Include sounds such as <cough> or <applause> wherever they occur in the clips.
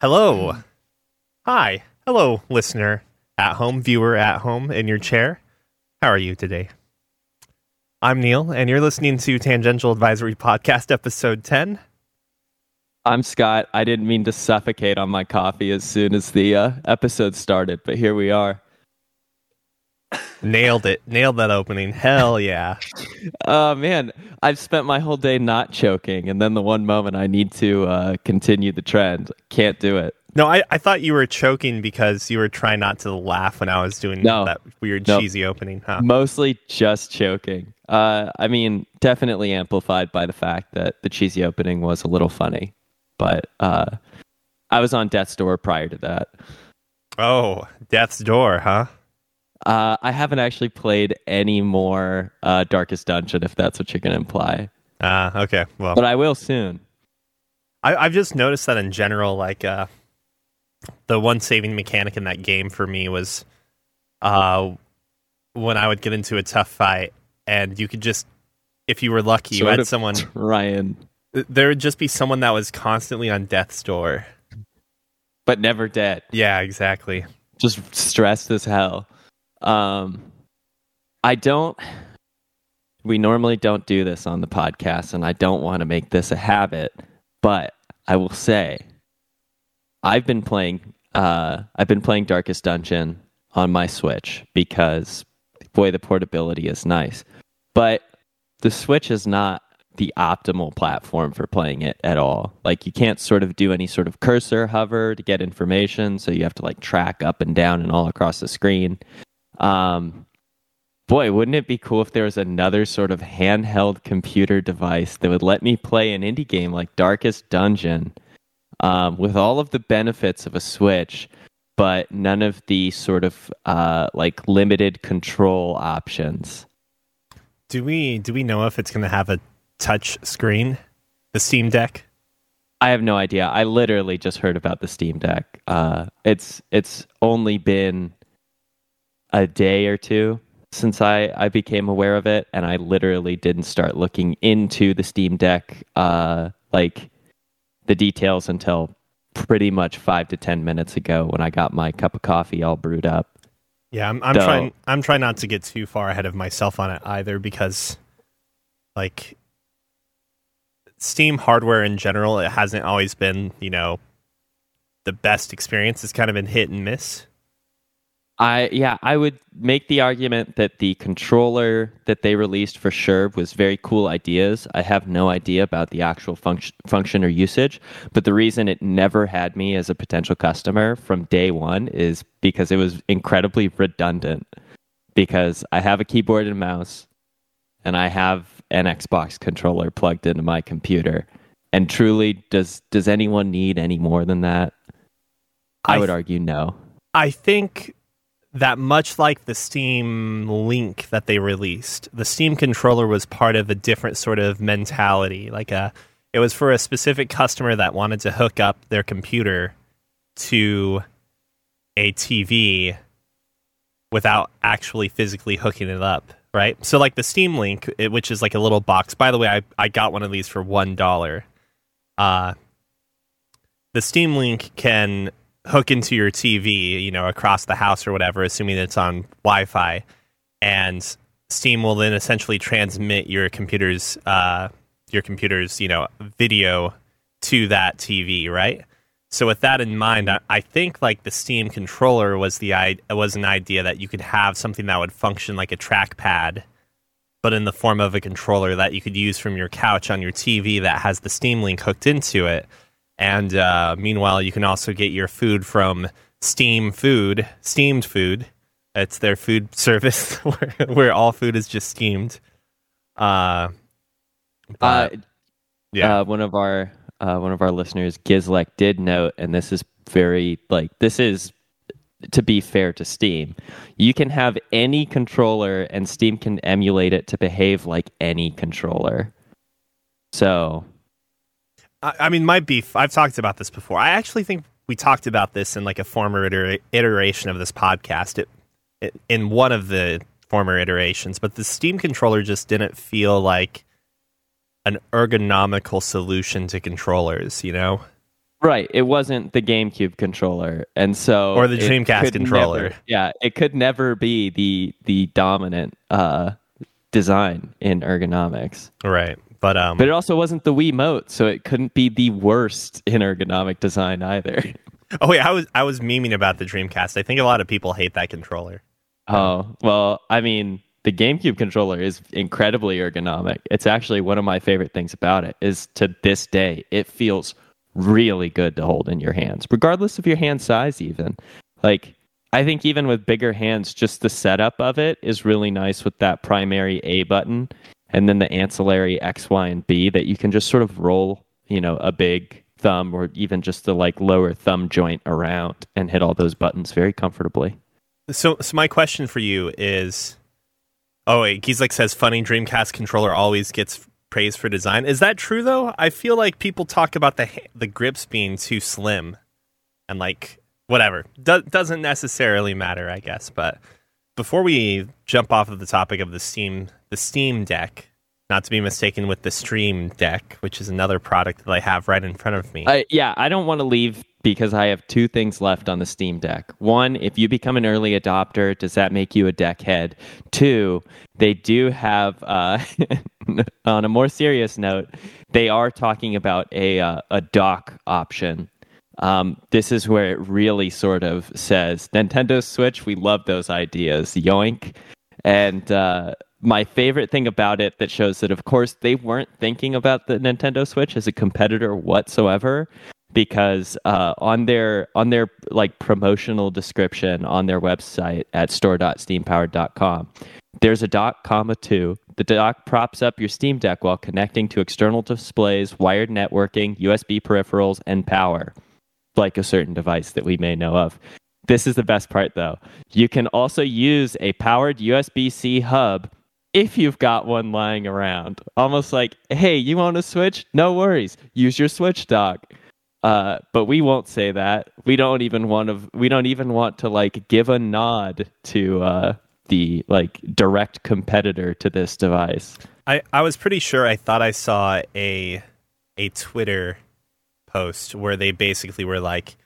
Hello. Hi. Hello, listener at home, viewer at home in your chair. How are you today? I'm Neil, and you're listening to Tangential Advisory Podcast, episode 10. I'm Scott. I didn't mean to suffocate on my coffee as soon as the uh, episode started, but here we are. Nailed it. Nailed that opening. Hell yeah. Oh, man. I've spent my whole day not choking, and then the one moment I need to uh, continue the trend, can't do it. No, I, I thought you were choking because you were trying not to laugh when I was doing No. that weird No. cheesy opening. Huh? Mostly just choking. Uh, I mean, definitely amplified by the fact that the cheesy opening was a little funny, but uh, I was on death's door prior to that. Oh, Death's Door, huh? Uh, I haven't actually played any more uh, Darkest Dungeon, if that's what you're going to imply, Uh, okay. Well, but I will soon. I, I've just noticed that in general, like uh, the one saving mechanic in that game for me was uh, when I would get into a tough fight, and you could just, if you were lucky, you had someone. <laughs> Ryan, There would just be someone that was constantly on death's door. but never dead. Yeah, exactly. Just stressed as hell. Um, I don't. We normally don't do this on the podcast, and I don't want to make this a habit. But I will say, I've been playing. Uh, I've been playing Darkest Dungeon on my Switch because, boy, the portability is nice. But the Switch is not the optimal platform for playing it at all. Like you can't sort of do any sort of cursor hover to get information, so you have to like track up and down and all across the screen. Um boy, wouldn't it be cool if there was another sort of handheld computer device that would let me play an indie game like Darkest Dungeon um, with all of the benefits of a Switch, but none of the sort of uh, like limited control options. Do we do we know if it's going to have a touch screen, the Steam Deck? I have no idea. I literally just heard about the Steam Deck. Uh, it's it's only been a day or two since I, I became aware of it, and I literally didn't start looking into the Steam Deck, uh, like the details until pretty much five to ten minutes ago when I got my cup of coffee all brewed up. Yeah, I'm, I'm So- trying. I'm trying not to get too far ahead of myself on it either, because, like, Steam hardware in general, it hasn't always been, you know, the best experience. It's kind of been hit and miss. I yeah, I would make the argument that the controller that they released for sure was very cool ideas. I have no idea about the actual function function or usage, but the reason it never had me as a potential customer from day 1 is because it was incredibly redundant. Because I have a keyboard and mouse and I have an Xbox controller plugged into my computer. And truly does does anyone need any more than that? I, I would argue no. I think that much like the Steam Link that they released, the Steam controller was part of a different sort of mentality. Like a, it was for a specific customer that wanted to hook up their computer to a TV without actually physically hooking it up. Right. So like the Steam Link, it, which is like a little box. By the way, I, I got one of these for one dollar. Uh, the Steam Link can hook into your TV, you know, across the house or whatever, assuming it's on Wi-Fi, and Steam will then essentially transmit your computer's uh, your computer's you know video to that TV, right? So with that in mind, I, I think like the Steam controller was the i was an idea that you could have something that would function like a trackpad, but in the form of a controller that you could use from your couch on your TV that has the Steam Link hooked into it. And uh, meanwhile, you can also get your food from Steam Food, steamed food. It's their food service <laughs> where, where all food is just steamed. Uh, Uh, but, yeah, uh, one of our uh, one of our listeners, Gizlek, did note, and this is very like this is to be fair to Steam. You can have any controller, and Steam can emulate it to behave like any controller. So I, I mean, my beef. I've talked about this before. I actually think we talked about this in like a former iter- iteration of this podcast. It, it in one of the former iterations, but the Steam controller just didn't feel like an ergonomical solution to controllers. You know, Right. It wasn't the GameCube controller, and so Or the Dreamcast controller. never- yeah, it could never be the the dominant uh, design in ergonomics. Right. But um But it also wasn't the Wii Mote, so it couldn't be the worst in <laughs> ergonomic design either. <laughs> Oh wait, I was I was memeing about the Dreamcast. I think a lot of people hate that controller. Oh, well, I mean, the GameCube controller is incredibly ergonomic. It's actually one of my favorite things about it is to this day, it feels really good to hold in your hands, regardless of your hand size even. Like I think even with bigger hands, just the setup of it is really nice with that primary A button and then the ancillary X, Y, and B that you can just sort of roll, you know, a big thumb or even just the like lower thumb joint around and hit all those buttons very comfortably. So so my question for you is Oh wait, Gizlik says funny Dreamcast controller always gets praise for design. Is that true though? I feel like people talk about the the grips being too slim and like whatever. Do- doesn't necessarily matter, I guess, but before we jump off of the topic of the Steam the Steam Deck, not to be mistaken with the Stream Deck, which is another product that I have right in front of me. I, yeah, I don't want to leave because I have two things left on the Steam Deck. One, if you become an early adopter, does that make you a deck head? Two, they do have, uh, <laughs> on a more serious note, they are talking about a uh, a dock option. Um, this is where it really sort of says Nintendo Switch. We love those ideas. Yoink. And uh, my favorite thing about it that shows that, of course, they weren't thinking about the Nintendo Switch as a competitor whatsoever, because uh, on their on their like promotional description on their website at store.steampowered.com, there's a dock comma two. The dock props up your Steam Deck while connecting to external displays, wired networking, USB peripherals, and power, like a certain device that we may know of. This is the best part, though. You can also use a powered USB C hub if you've got one lying around. Almost like, hey, you want a Switch? No worries. Use your Switch dock. Uh, but we won't say that. We don't even want to. We don't even want to like give a nod to uh, the like direct competitor to this device. I, I was pretty sure I thought I saw a a Twitter post where they basically were like,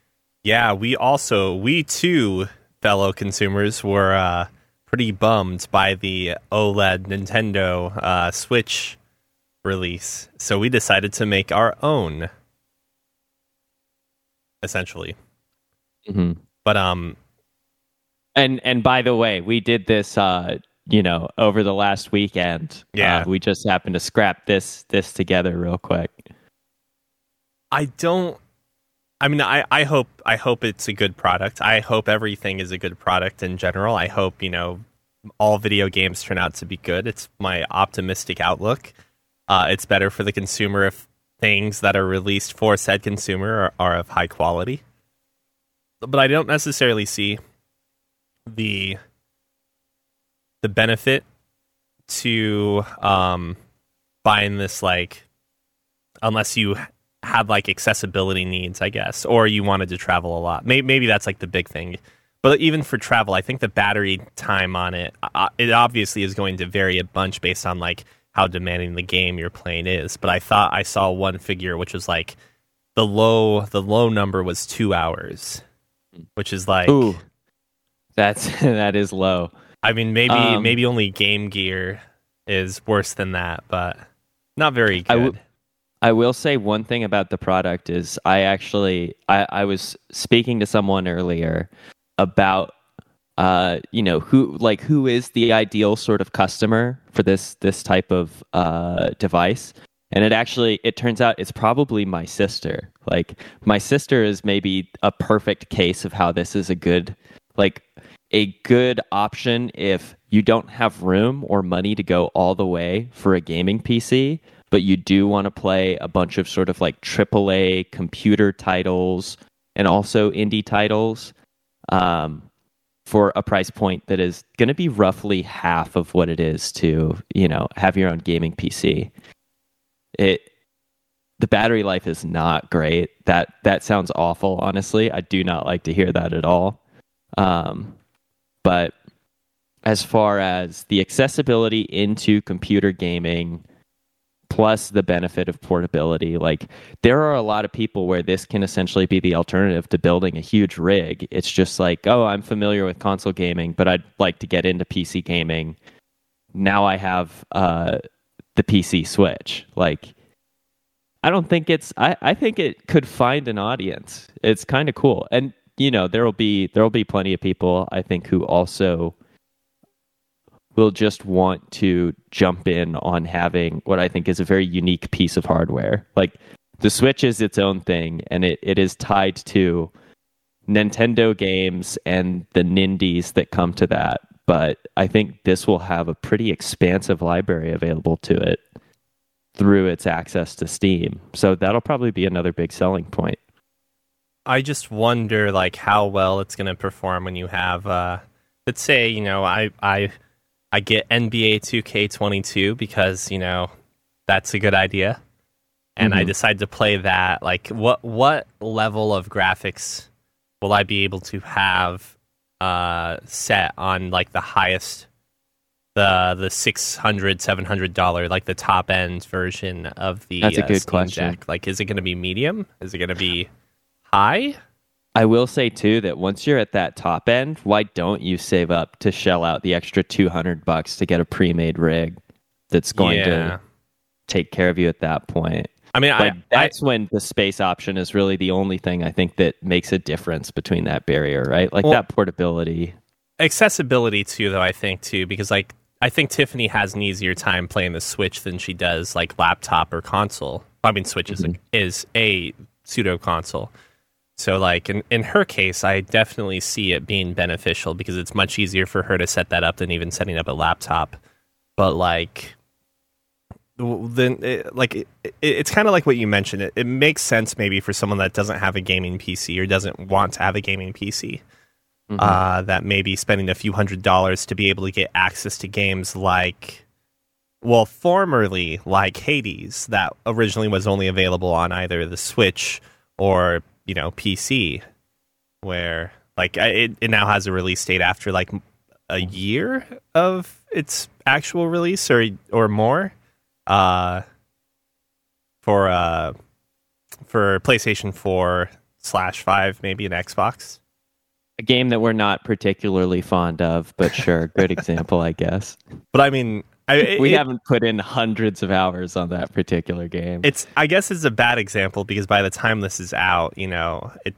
"Yeah, we also we too, fellow consumers, were uh, pretty bummed by the OLED Nintendo uh, Switch release, so we decided to make our own." Essentially, Mm-hmm. but um, And and by the way, we did this. Uh, you know, over the last weekend. Yeah. Uh, we just happened to scrap this this together real quick. I don't. I mean, I, I hope I hope it's a good product. I hope everything is a good product in general. I hope you know all video games turn out to be good. It's my optimistic outlook. Uh, it's better for the consumer if things that are released for said consumer are, are of high quality. But I don't necessarily see the the benefit to um, buying this like unless you had like accessibility needs, I guess, or you wanted to travel a lot. Maybe, maybe that's like the big thing. But even for travel, I think the battery time on it, uh, it obviously is going to vary a bunch based on like how demanding the game you're playing is. But I thought I saw one figure which was like the low the low number was two hours, which is like Ooh, that's <laughs> that is low. I mean maybe Um, maybe only Game Gear is worse than that, but not very good. I w- I will say one thing about the product is I actually I, I was speaking to someone earlier about uh you know who like who is the ideal sort of customer for this this type of uh device. And it actually it turns out it's probably my sister. Like my sister is maybe a perfect case of how this is a good like a good option if you don't have room or money to go all the way for a gaming PC, but you do want to play a bunch of sort of like AAA computer titles and also indie titles um, for a price point that is going to be roughly half of what it is to, you know, have your own gaming PC. It the battery life is not great. That that sounds awful, honestly. I do not like to hear that at all. Um, but as far as the accessibility into computer gaming plus the benefit of portability. Like there are a lot of people where this can essentially be the alternative to building a huge rig. It's just like, oh, I'm familiar with console gaming, but I'd like to get into PC gaming. Now I have uh, the PC Switch. Like I don't think it's I, I think it could find an audience. It's kind of cool. And you know, there'll be there'll be plenty of people I think who also will just want to jump in on having what I think is a very unique piece of hardware. Like the Switch is its own thing and it, it is tied to Nintendo games and the Nindies that come to that. But I think this will have a pretty expansive library available to it through its access to Steam. So that'll probably be another big selling point. I just wonder like how well it's going to perform when you have uh let's say, you know, I I I get NBA 2K22 because, you know, that's a good idea. And mm-hmm. I decide to play that. Like what what level of graphics will I be able to have uh, set on like the highest the the 600 700 dollar like the top end version of the That's a uh, good Steam question. Deck? Like is it going to be medium? Is it going to be high? I will say too that once you're at that top end, why don't you save up to shell out the extra 200 bucks to get a pre-made rig that's going Yeah. to take care of you at that point? I mean, I, I that's when the space option is really the only thing I think that makes a difference between that barrier, right? Like Well- that portability. accessibility too though i think too because like i think tiffany has an easier time playing the switch than she does like laptop or console i mean switch is, a, mm-hmm. is a pseudo console so like in, in her case i definitely see it being beneficial because it's much easier for her to set that up than even setting up a laptop. But like then it, like it, it, it's kind of like what you mentioned. It, it makes sense maybe for someone that doesn't have a gaming pc or doesn't want to have a gaming pc uh, that may be spending a few hundred dollars to be able to get access to games like, well, formerly like Hades, that originally was only available on either the Switch or you know PC, where like it, it now has a release date after like a year of its actual release or or more, uh, for uh for PlayStation Four slash Five, maybe an Xbox. A game that we're not particularly fond of, but sure, good <laughs> example, I guess. But I mean, I, <laughs> it, we haven't put in hundreds of hours on that particular game. It's I guess it's a bad example because by the time this is out, you know, it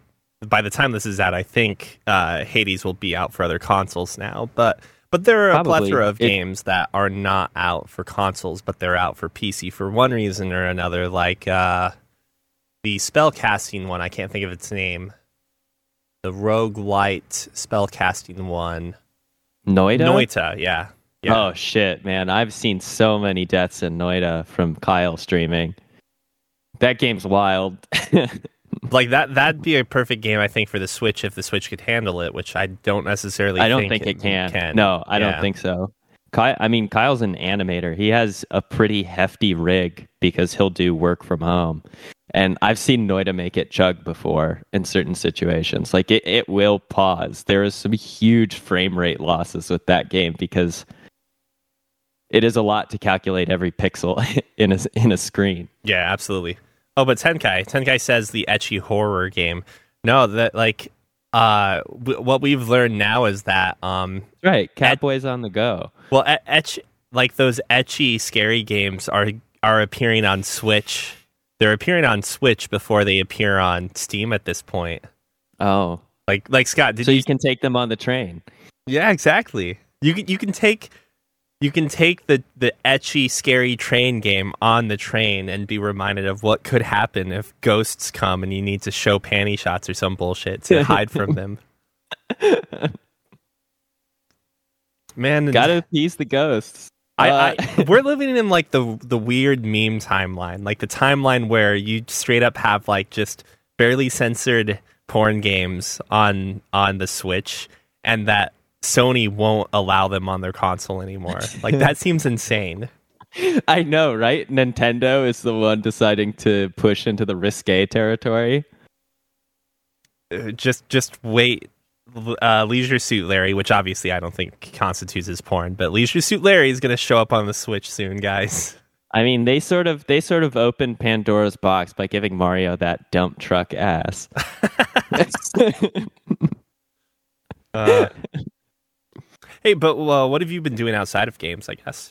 by the time this is out, I think uh, Hades will be out for other consoles now. But but there are a plethora of It- games that are not out for consoles, but they're out for PC for one reason or another. Like uh, the spellcasting one, I can't think of its name. The rogue light spellcasting one, Noita. Noita, yeah, yeah. Oh shit, man! I've seen so many deaths in Noita from Kyle streaming. That game's wild. <laughs> like that that'd be a perfect game I think for the Switch if the Switch could handle it, which I don't necessarily I don't think, it can. No, I Yeah. don't think so. Kyle, I mean, Kyle's an animator. He has a pretty hefty rig because he'll do work from home. And I've seen Noita make it chug before in certain situations. Like it, it will pause. There is some huge frame rate losses with that game because it is a lot to calculate every pixel <laughs> in a in a screen. Yeah, absolutely. Oh, but Tenkai. Tenkai says the etchy horror game. No, that like uh w- what we've learned now is that um Right, Catboy's on the go. well e- etch like those etchy scary games are are appearing on Switch. They're appearing on Switch before they appear on Steam at this point. Oh, Like like Scott, did so you you can take them on the train. Yeah, exactly. You can you can take you can take the the etchy scary train game on the train and be reminded of what could happen if ghosts come and you need to show panty shots or some bullshit to <laughs> hide from them. Man, Gotta appease the ghosts. I, Uh, I <laughs> we're living in like the the weird meme timeline, like the timeline where you straight up have like just barely censored porn games on on the Switch, and that Sony won't allow them on their console anymore. Like that <laughs> seems insane. I know, right? Nintendo is the one deciding to push into the risque territory. Uh, Just just wait. Uh, Leisure Suit Larry, which obviously I don't think constitutes as porn, but Leisure Suit Larry is going to show up on the Switch soon, guys. I mean, they sort of they sort of opened Pandora's box by giving Mario that dump truck ass. <laughs> <laughs> Uh, hey, but uh, what have you been doing outside of games? I guess.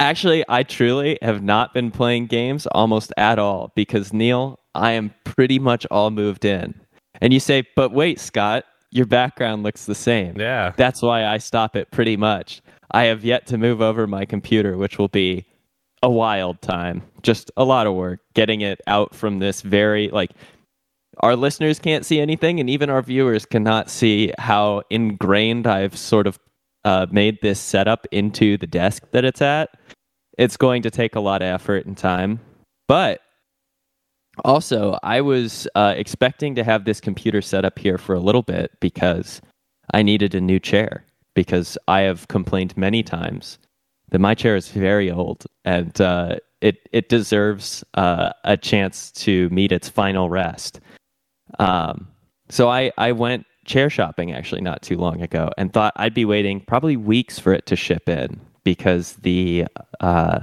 Actually, I truly have not been playing games almost at all because Neil, I am pretty much all moved in. And you say, but wait, Scott, your background looks the same. Yeah. That's why I stop it pretty much. I have yet to move over my computer, which will be a wild time. Just a lot of work getting it out from this very, like, our listeners can't see anything, and even our viewers cannot see how ingrained I've sort of uh, made this setup into the desk that it's at. It's going to take a lot of effort and time. But also, I was uh, expecting to have this computer set up here for a little bit because I needed a new chair. Because I have complained many times that my chair is very old and uh, it it deserves uh, a chance to meet its final rest. Um, so I I went chair shopping actually not too long ago and thought I'd be waiting probably weeks for it to ship in because the uh,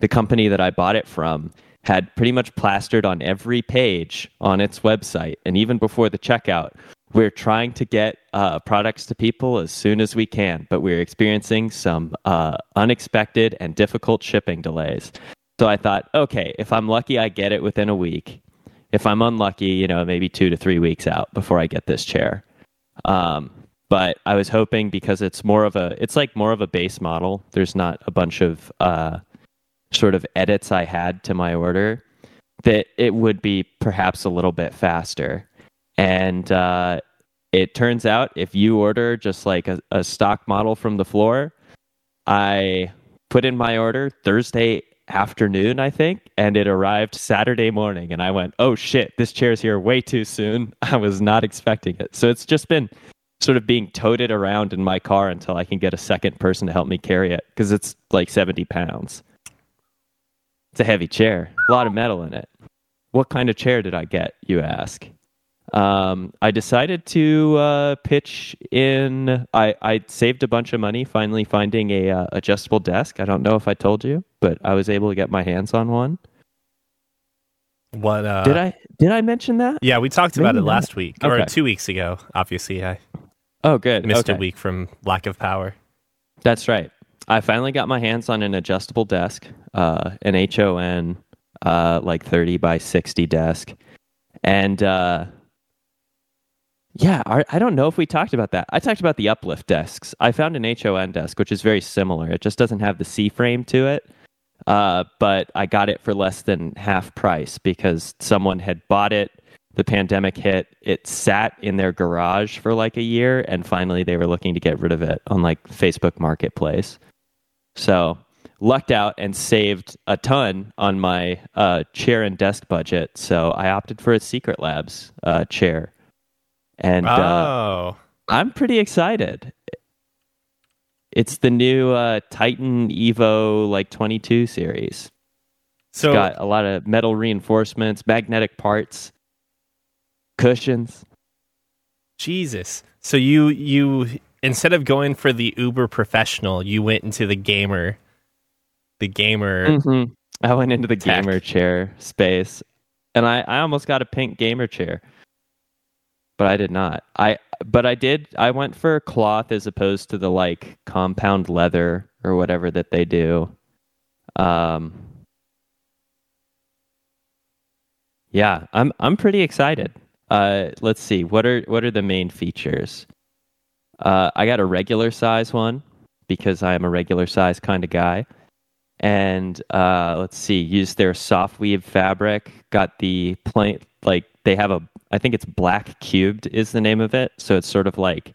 the company that I bought it from had pretty much plastered on every page on its website. And even before the checkout we're trying to get uh, products to people as soon as we can but we're experiencing some uh, unexpected and difficult shipping delays. So i thought okay if i'm lucky i get it within a week. If i'm unlucky you know maybe two to three weeks out before i get this chair um, but I was hoping because it's more of a, it's like more of a base model. There's not a bunch of uh, sort of edits I had to my order that it would be perhaps a little bit faster. And uh, it turns out if you order just like a, a stock model from the floor, I put in my order Thursday afternoon, I think, and it arrived Saturday morning. And I went, oh shit, this chair's here way too soon. <laughs> I was not expecting it. So it's just been sort of being toted around in my car until I can get a second person to help me carry it because it's like 70 pounds. It's a heavy chair, a lot of metal in it. What kind of chair did I get, you ask? Um, I decided to uh, pitch in. I, I saved a bunch of money finally finding a uh, adjustable desk. I don't know if I told you, but I was able to get my hands on one. What uh, Did I did I mention that? Yeah, we talked about Maybe it not. last week or Okay. two weeks ago. Obviously, I Oh, good. missed okay. a week from lack of power. That's right. I finally got my hands on an adjustable desk, uh, an HON, uh, like 30 by 60 desk. And uh, yeah, I, don't know if we talked about that. I talked about the uplift desks. I found an HON desk, which is very similar. It just doesn't have the C frame to it. Uh, but I got it for less than half price because someone had bought it. The pandemic hit. It sat in their garage for like a year, and finally they were looking to get rid of it on like Facebook Marketplace. So lucked out and saved a ton on my uh, chair and desk budget. So I opted for a Secret Labs uh, chair, and uh, oh, I'm pretty excited. It's the new uh, Titan Evo like 22 series. so Got a lot of metal reinforcements, magnetic parts, cushions. Jesus. So you you instead of going for the uber professional, you went into the gamer, the gamer. Mhm. I went into the Tech. gamer chair space, and I, I almost got a pink gamer chair, but I did not. I but I did. I went for cloth as opposed to the like compound leather or whatever that they do. Um. Yeah, I'm I'm pretty excited. Uh, let's see what are what are the main features. Uh, I got a regular size one because I am a regular size kind of guy and uh, let's see, use their soft weave fabric. Got the plain, like they have a, I think it's black cubed is the name of it. So it's sort of like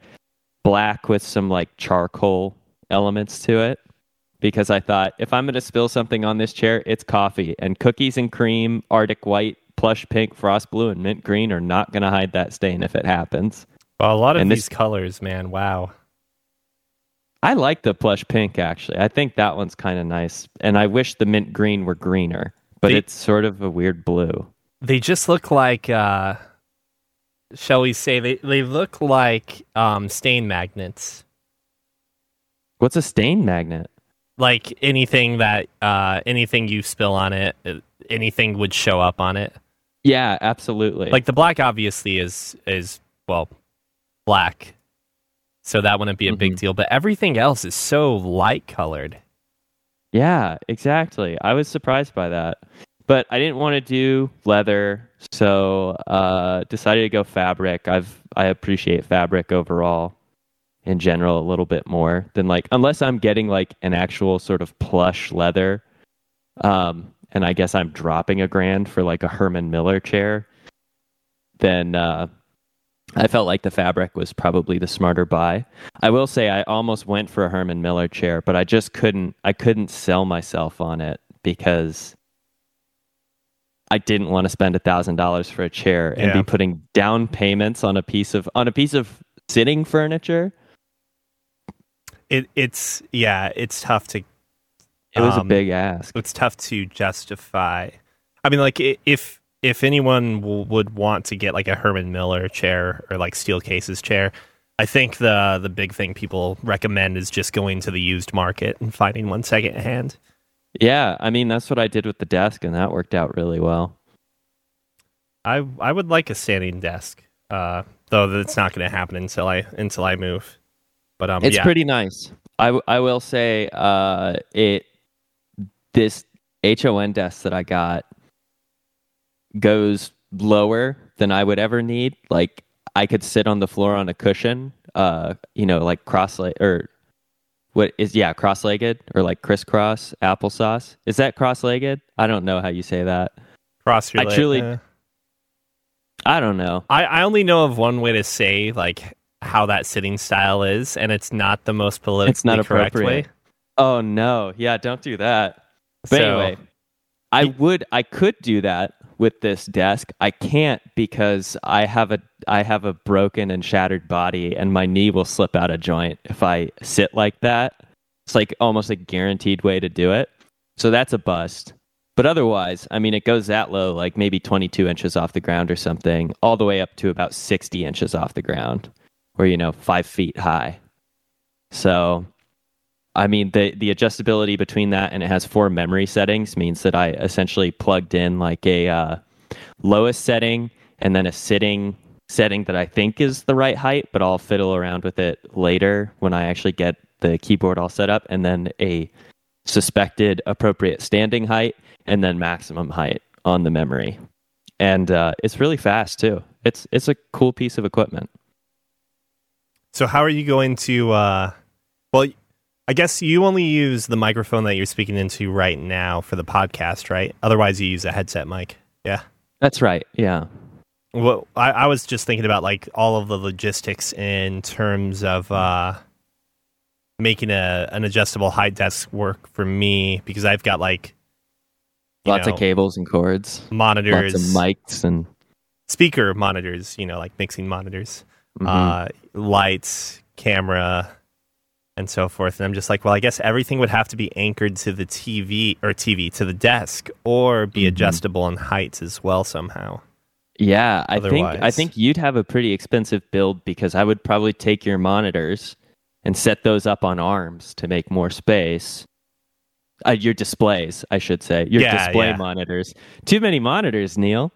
black with some like charcoal elements to it. Because I thought if I'm going to spill something on this chair, it's coffee and cookies and cream, Arctic white, plush pink, frost blue, and mint green are not going to hide that stain if it happens. Well, a lot of And these this- colors, man. Wow. I like the plush pink actually. I think that one's kind of nice, and I wish the mint green were greener, but The- it's sort of a weird blue. They just look like uh shall we say they they look like um stain magnets. What's a stain magnet? like anything that uh, anything you spill on it, uh, anything would show up on it. Yeah, absolutely. Like the black obviously is is well black, so that wouldn't be a big Mhm. deal. But everything else is so light colored. Yeah, exactly. I was surprised by that. But I didn't want to do leather, so uh decided to go fabric. I've I appreciate fabric overall in general a little bit more than like unless I'm getting like an actual sort of plush leather. Um and I guess I'm dropping a grand for like a Herman Miller chair, then uh I felt like the fabric was probably the smarter buy. I will say I almost went for a Herman Miller chair, but I just couldn't I couldn't sell myself on it because I didn't want to spend a thousand dollars for a chair and Yeah. be putting down payments on a piece of on a piece of sitting furniture. It it's yeah, it's tough to It was a Um, big ask. it's tough to justify. I mean, like if if anyone w- would want to get like a Herman Miller chair or like Steelcase's chair, I think the the big thing people recommend is just going to the used market and finding one second hand. Yeah, I mean that's what I did with the desk, and that worked out really well. I I would like a standing desk, uh, though that's not going to happen until I until I move. But um, It's yeah, pretty nice. I, w- I will say uh, it this HON desk that I got goes lower than I would ever need. Like I could sit on the floor on a cushion, uh, you know, like cross leg or what is yeah, cross legged or like crisscross applesauce. Is that cross legged? I don't know how you say that. cross your I leg- truly- I don't know. I, I only know of one way to say like how that sitting style is, and it's not the most politically It's not correct appropriate. way. Oh no. Yeah, don't do that. But So- anyway, I would I could do that with this desk. I can't because I have a I have a broken and shattered body and my knee will slip out of joint if I sit like that. It's like almost a guaranteed way to do it. So that's a bust. But otherwise, I mean it goes that low, like maybe 22 inches off the ground or something, all the way up to about 60 inches off the ground, or you know, five feet high. So I mean, the the adjustability between that and it has four memory settings means that I essentially plugged in like a uh, lowest setting and then a sitting setting that I think is the right height, but I'll fiddle around with it later when I actually get the keyboard all set up, and then a suspected appropriate standing height and then maximum height on the memory. And uh, it's really fast too. It's it's a cool piece of equipment. So how are you going to? Uh, well, I guess you only use the microphone that you're speaking into right now for the podcast, right? Otherwise, you use a headset mic. Yeah. That's right. Yeah. Well, I, I was just thinking about like all of the logistics in terms of uh, making a an adjustable height desk work for me because I've got like Lots know, of cables and cords. monitors, Lots of mics and speaker monitors, you know, like mixing monitors, mhm. uh, lights, camera, and so forth. And I'm just like, well, I guess everything would have to be anchored to the TV or TV to the desk, or be Mhm. adjustable in heights as well somehow. Yeah, I think I think you'd have a pretty expensive build because I would probably take your monitors and set those up on arms to make more space. Uh, your displays, I should say, your Yeah, display yeah. monitors. Too many monitors, Neil.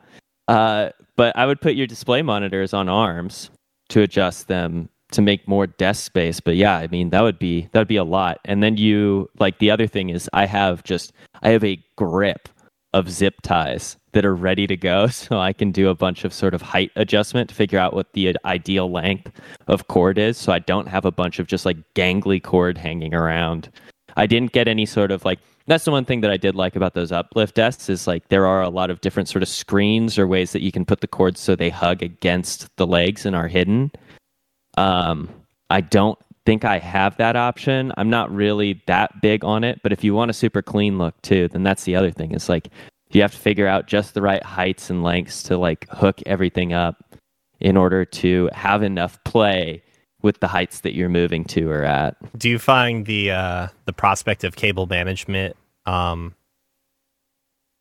Uh, but I would put your display monitors on arms to adjust them to make more desk space. But yeah, I mean that would be that would be a lot. And then you like the other thing is I have just I have a grip of zip ties that are ready to go <laughs> so I can do a bunch of sort of height adjustment to figure out what the ideal length of cord is so I don't have a bunch of just like gangly cord hanging around. I didn't get any sort of like that's the one thing that I did like about those uplift desks is like there are a lot of different sort of screens or ways that you can put the cords so they hug against the legs and are hidden. Um, I don't think I have that option. I'm not really that big on it, but if you want a super clean look too, then that's the other thing. It's like you have to figure out just the right heights and lengths to like hook everything up in order to have enough play with the heights that you're moving to or at. Do you find the uh, the prospect of cable management um,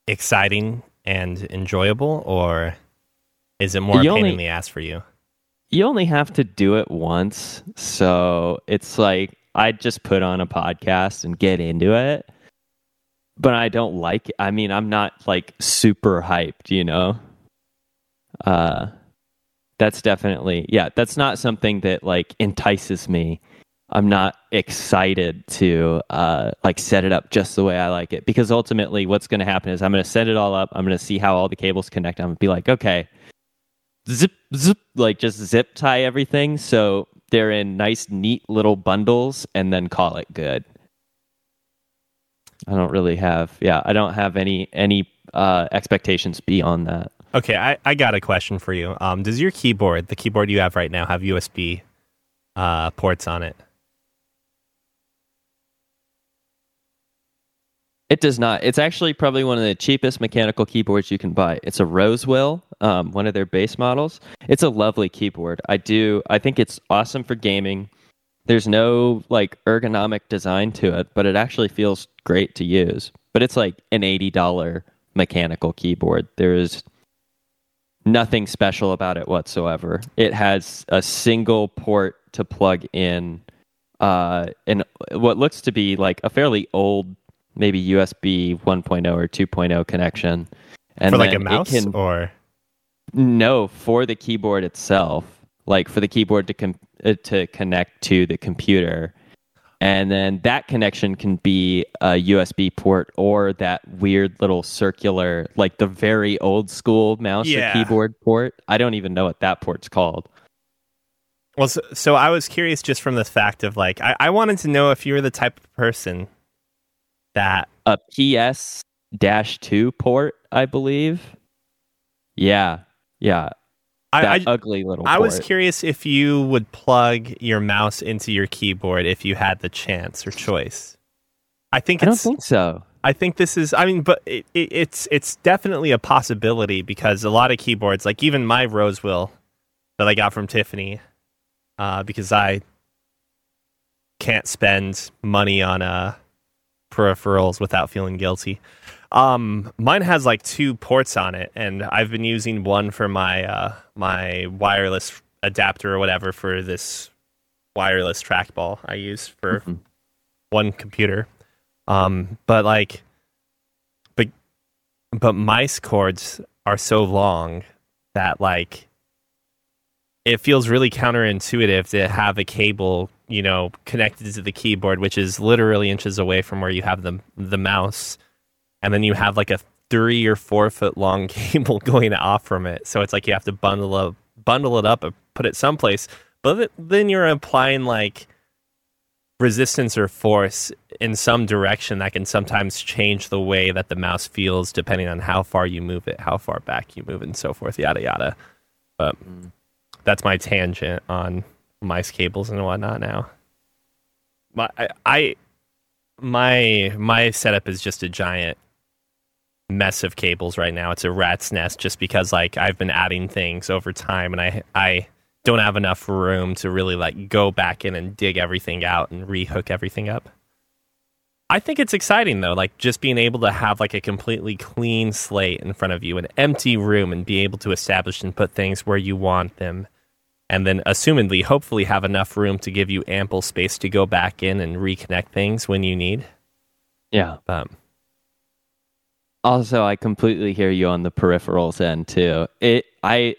exciting and enjoyable, or is it more You a pain only- in the ass for you? You only have to do it once so it's like I'd just put on a podcast and get into it. But I don't like it. I mean, I'm not like super hyped, you know. Uh that's definitely yeah, that's not something that like entices me. I'm not excited to uh like set it up just the way I like it because ultimately what's going to happen is I'm going to set it all up. I'm going to see how all the cables connect. I'm going to be like, "Okay, zip zip like just zip tie everything so they're in nice neat little bundles and then call it good i don't really have yeah i don't have any any uh expectations beyond that Okay, I, I got a question for you. Um, does your keyboard, the keyboard you have right now, have USB uh, ports on it? It does not. It's actually probably one of the cheapest mechanical keyboards you can buy. It's a Rosewill, um, one of their base models. It's a lovely keyboard. I do. I think it's awesome for gaming. There's no like ergonomic design to it, but it actually feels great to use. But it's like an eighty dollar mechanical keyboard. There is nothing special about it whatsoever. It has a single port to plug in, uh, in what looks to be like a fairly old maybe USB 1.0 or 2.0 connection. And for like a mouse can, or no, for the keyboard itself, like for the keyboard to com- uh, to connect to the computer. And then that connection can be a USB port or that weird little circular, like the very old school mouse yeah. or keyboard port. I don't even know what that port's called. Well, so, so I was curious just from the fact of like, I, I wanted to know if you were the type of person that a PS dash two port, I believe. Yeah, yeah. That I, I, ugly little. I port. was curious if you would plug your mouse into your keyboard if you had the chance or choice. I think it's I don't think so. I think this is. I mean, but it, it, it's it's definitely a possibility because a lot of keyboards, like even my Rosewill that I got from Tiffany, uh, because I can't spend money on a peripherals without feeling guilty. Um, mine has like two ports on it, and I've been using one for my uh, my wireless adapter or whatever for this wireless trackball I use for mm-hmm. one computer. Um, but like, but but mice cords are so long that like it feels really counterintuitive to have a cable you know, connected to the keyboard, which is literally inches away from where you have the the mouse, and then you have like a three or four foot long <laughs> cable going off from it. So it's like you have to bundle up, bundle it up, and put it someplace. But then you're applying like resistance or force in some direction that can sometimes change the way that the mouse feels depending on how far you move it, how far back you move, and so forth, yada yada. But mm. that's my tangent on mice cables and whatnot now. My I, I my my setup is just a giant mess of cables right now. It's a rat's nest just because like I've been adding things over time and I I don't have enough room to really like go back in and dig everything out and rehook everything up. I think it's exciting though, like just being able to have like a completely clean slate in front of you, an empty room and be able to establish and put things where you want them and then assumedly hopefully have enough room to give you ample space to go back in and reconnect things when you need. Yeah. Um, also i completely hear you on the peripherals end too. It i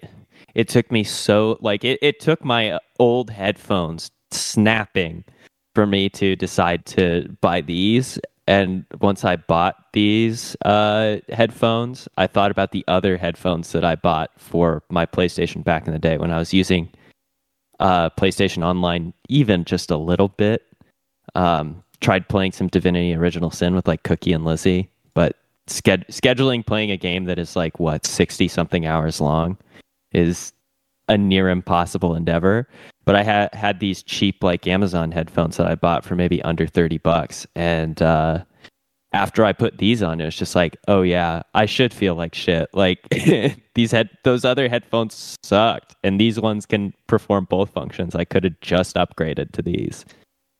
it took me so like it, it took my old headphones snapping for me to decide to buy these and once I bought these uh, headphones, I thought about the other headphones that I bought for my PlayStation back in the day when I was using uh, PlayStation Online even just a little bit. Um, tried playing some Divinity Original Sin with like Cookie and Lizzie, but sched- scheduling playing a game that is like what sixty something hours long is a near impossible endeavor. But I had had these cheap like Amazon headphones that I bought for maybe under thirty bucks, and uh, after I put these on, it was just like, oh yeah, I should feel like shit. Like <laughs> these head, those other headphones sucked, and these ones can perform both functions. I could have just upgraded to these.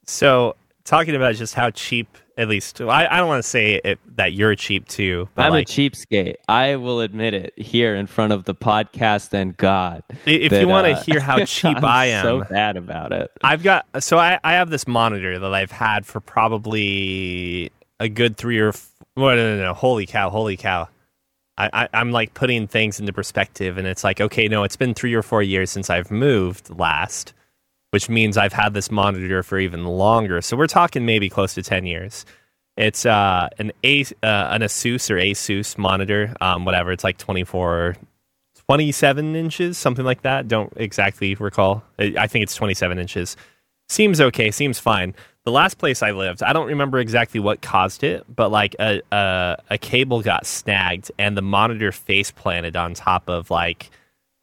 So talking about just how cheap, at least I, I don't want to say it, that you're cheap too. But I'm like, a cheapskate. I will admit it here in front of the podcast and God. if that, you want to uh, hear how <laughs> cheap I'm so bad about it. I've got so I, I have this monitor that I've had for probably a good three or f- well, no, no, no, holy cow, holy cow. I, I, I'm like putting things into perspective, and it's like, okay, no, it's been three or four years since I've moved last, which means I've had this monitor for even longer. So we're talking maybe close to ten years. It's uh, an A, uh, an Asus or Asus monitor, um, whatever. It's like 24, 27 inches, something like that. Don't exactly recall. I I think it's 27 inches. Seems okay. Seems fine. The last place I lived, I don't remember exactly what caused it, but like a a, a cable got snagged and the monitor face planted on top of like.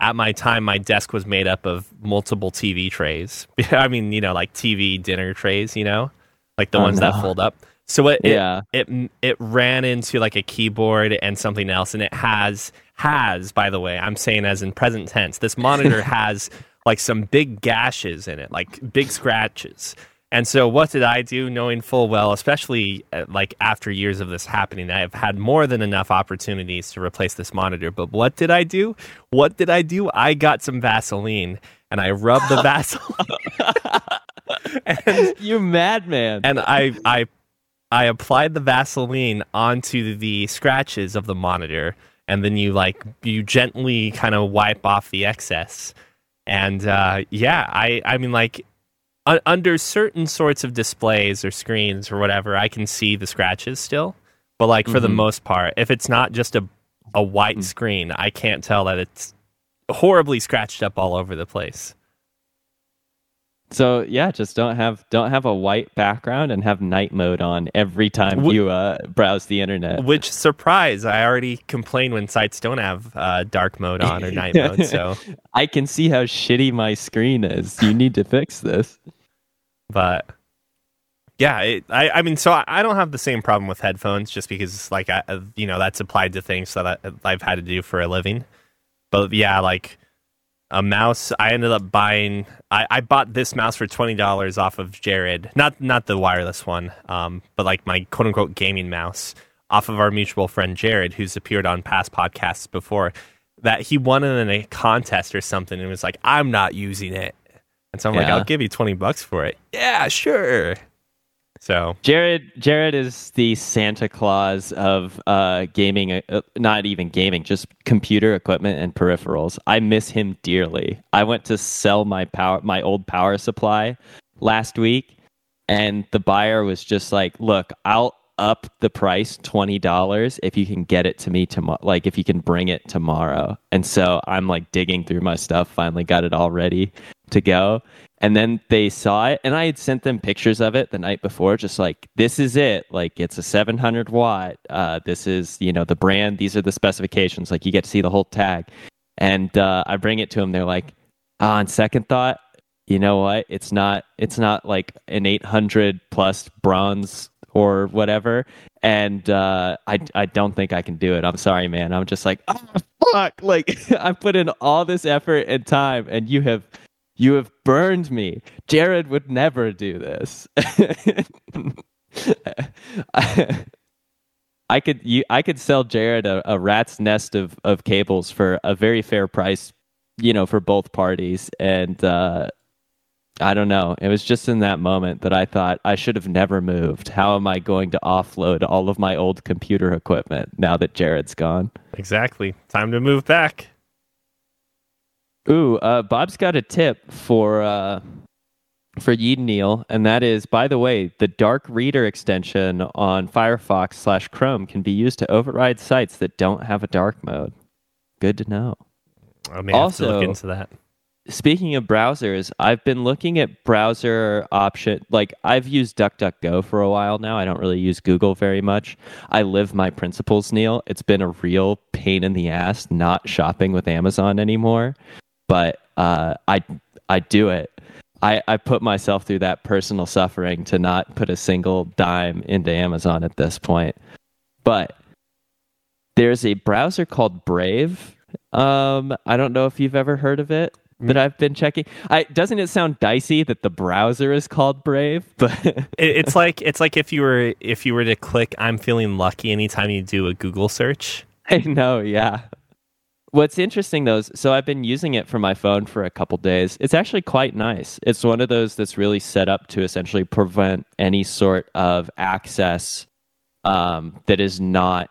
At my time, my desk was made up of multiple TV trays. <laughs> I mean, you know, like TV dinner trays, you know, like the Oh, ones that fold up. So it, it it it ran into like a keyboard and something else and it has has by the way i'm saying as in present tense this monitor <laughs> has like some big gashes in it like big scratches and so what did i do knowing full well especially uh, like after years of this happening i have had more than enough opportunities to replace this monitor but what did i do what did i do i got some vaseline and i rubbed the <laughs> vaseline <laughs> and you madman. and I I I applied the Vaseline onto the scratches of the monitor, and then you like you gently kind of wipe off the excess. And uh, yeah, I I mean like under certain sorts of displays or screens or whatever, I can see the scratches still. But like for the Mhm. most part, if it's not just a a white screen, I can't tell that it's horribly scratched up all over the place. So yeah, just don't have don't have a white background and have night mode on every time Wh- you uh, browse the internet. Which surprise! I already complain when sites don't have uh, dark mode on or night mode. So, <laughs> I can see how shitty my screen is. You need to fix this. but yeah, it, I I mean, so I, I don't have the same problem with headphones just because like I you know that's applied to things that I, I've had to do for a living. But yeah, like a mouse, I ended up buying. I, I bought this mouse for twenty dollars off of Jared, not not the wireless one, um, but like my quote unquote gaming mouse off of our mutual friend Jared, who's appeared on past podcasts before. That he won in a contest or something, and was like, "I'm not using it," and so I'm like, "I'll give you twenty bucks for it." Yeah, sure. So Jared Jared is the Santa Claus of uh, gaming, uh, not even gaming, just computer equipment and peripherals. I miss him dearly. I went to sell my power my old power supply last week and the buyer was just like, "Look, I'll up the price $20 if you can get it to me tomorrow like if you can bring it tomorrow." And so I'm like digging through my stuff, finally got it all ready to go. And then they saw it, and I had sent them pictures of it the night before, just like, this is it. Like, it's a 700 watt. Uh, this is, you know, the brand. These are the specifications. Like, you get to see the whole tag. And uh, I bring it to them. They're like, ah, on second thought, you know what? It's not, it's not like an 800 plus bronze or whatever. And uh, I, I don't think I can do it. I'm sorry, man. I'm just like, oh, fuck. Like, <laughs> I put in all this effort and time, and you have you have burned me. Jared would never do this. <laughs> I, could you, I could sell Jared a, a rat's nest of, of cables for a very fair price, you know, for both parties. And uh, I don't know. It was just in that moment that I thought I should have never moved. How am I going to offload all of my old computer equipment now that Jared's gone? exactly, time to move back. Ooh, uh, Bob's got a tip for uh, for Yeed Neil, and that is, by the way, the Dark Reader extension on Firefox slash Chrome can be used to override sites that don't have a dark mode. Good to know. I may have to look Also- into that. Speaking of browsers, I've been looking at browser option. Like I've used DuckDuckGo for a while now. I don't really use Google very much. I live my principles, Neil. It's been a real pain in the ass not shopping with Amazon anymore, but uh, I I do it. I, I put myself through that personal suffering to not put a single dime into Amazon at this point. But there's a browser called Brave. Um, I don't know if you've ever heard of it. that I've been checking. I doesn't it sound dicey that the browser is called Brave, <laughs> but It, it's like it's like if you were if you were to click "I'm feeling lucky" anytime you do a Google search. I know, yeah. What's interesting though, is, so I've been using it for my phone for a couple days. It's actually quite nice. It's one of those that's really set up to essentially prevent any sort of access um, that is not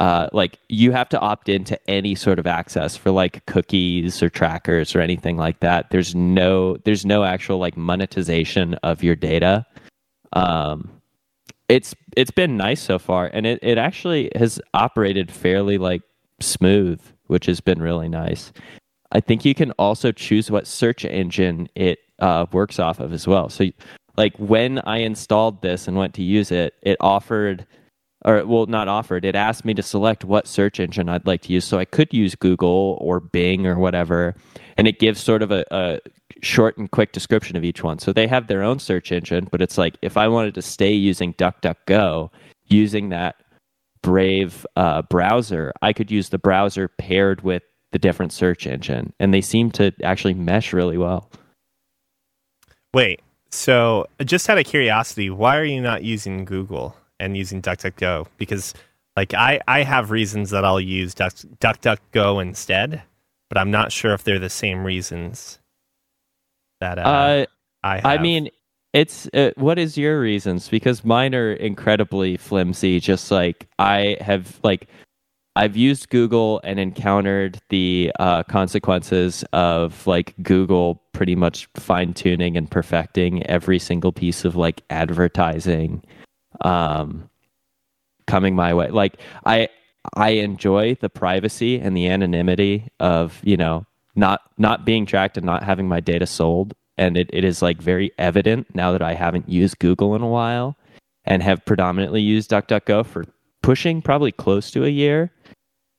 uh, like you have to opt into any sort of access for like cookies or trackers or anything like that. There's no there's no actual like monetization of your data. Um, it's it's been nice so far, and it, it actually has operated fairly like smooth, which has been really nice. I think you can also choose what search engine it uh, works off of as well. So, like when I installed this and went to use it, it offered, or well, not offered. It asked me to select what search engine I'd like to use. So I could use Google or Bing or whatever, and it gives sort of a, a short and quick description of each one. So they have their own search engine, but it's like if I wanted to stay using DuckDuckGo, using that Brave uh, browser, I could use the browser paired with the different search engine, and they seem to actually mesh really well. Wait, so just out of curiosity, why are you not using Google and using DuckDuckGo? Because like I I have reasons that I'll use Duck, DuckDuckGo instead, but I'm not sure if they're the same reasons that uh, Uh, I have. I mean, it's uh, what is your reasons? Because mine are incredibly flimsy. Just like I have, like I've used Google and encountered the uh, consequences of like Google pretty much fine tuning and perfecting every single piece of like advertising um, coming my way. Like I I enjoy the privacy and the anonymity of you know not not being tracked and not having my data sold. And it, it is like very evident now that I haven't used Google in a while and have predominantly used DuckDuckGo for pushing probably close to a year.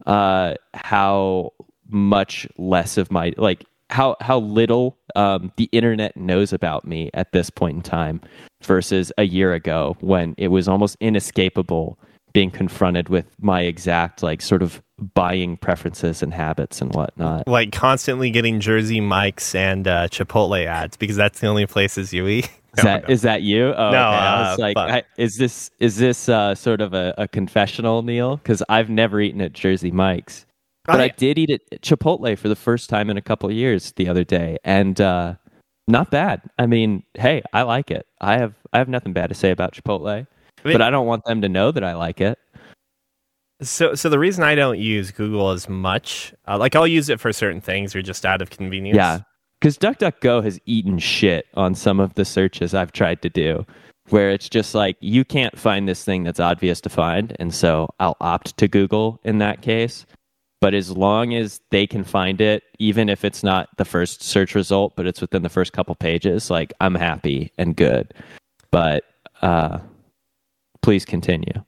Uh, how much less of my like how how little um, the internet knows about me at this point in time versus a year ago when it was almost inescapable being confronted with my exact like sort of buying preferences and habits and whatnot. like constantly getting Jersey Mike's and uh, Chipotle ads because that's the only places you eat. <laughs> Is that is that you? Oh, No, okay. I was uh, like, fuck. I, is this is this uh, sort of a, a confessional, Neil? Because I've never eaten at Jersey Mike's, but I, I- did eat at Chipotle for the first time in a couple of years the other day, and uh, not bad. I mean, hey, I like it. I have I have nothing bad to say about Chipotle, but I don't want them to know that I like it. So, so the reason I don't use Google as much, uh, like I'll use it for certain things or just out of convenience. Yeah, because DuckDuckGo has eaten shit on some of the searches I've tried to do, where it's just like you can't find this thing that's obvious to find, and so I'll opt to Google in that case. But as long as they can find it, even if it's not the first search result, but it's within the first couple pages, like I'm happy and good. But uh, please continue.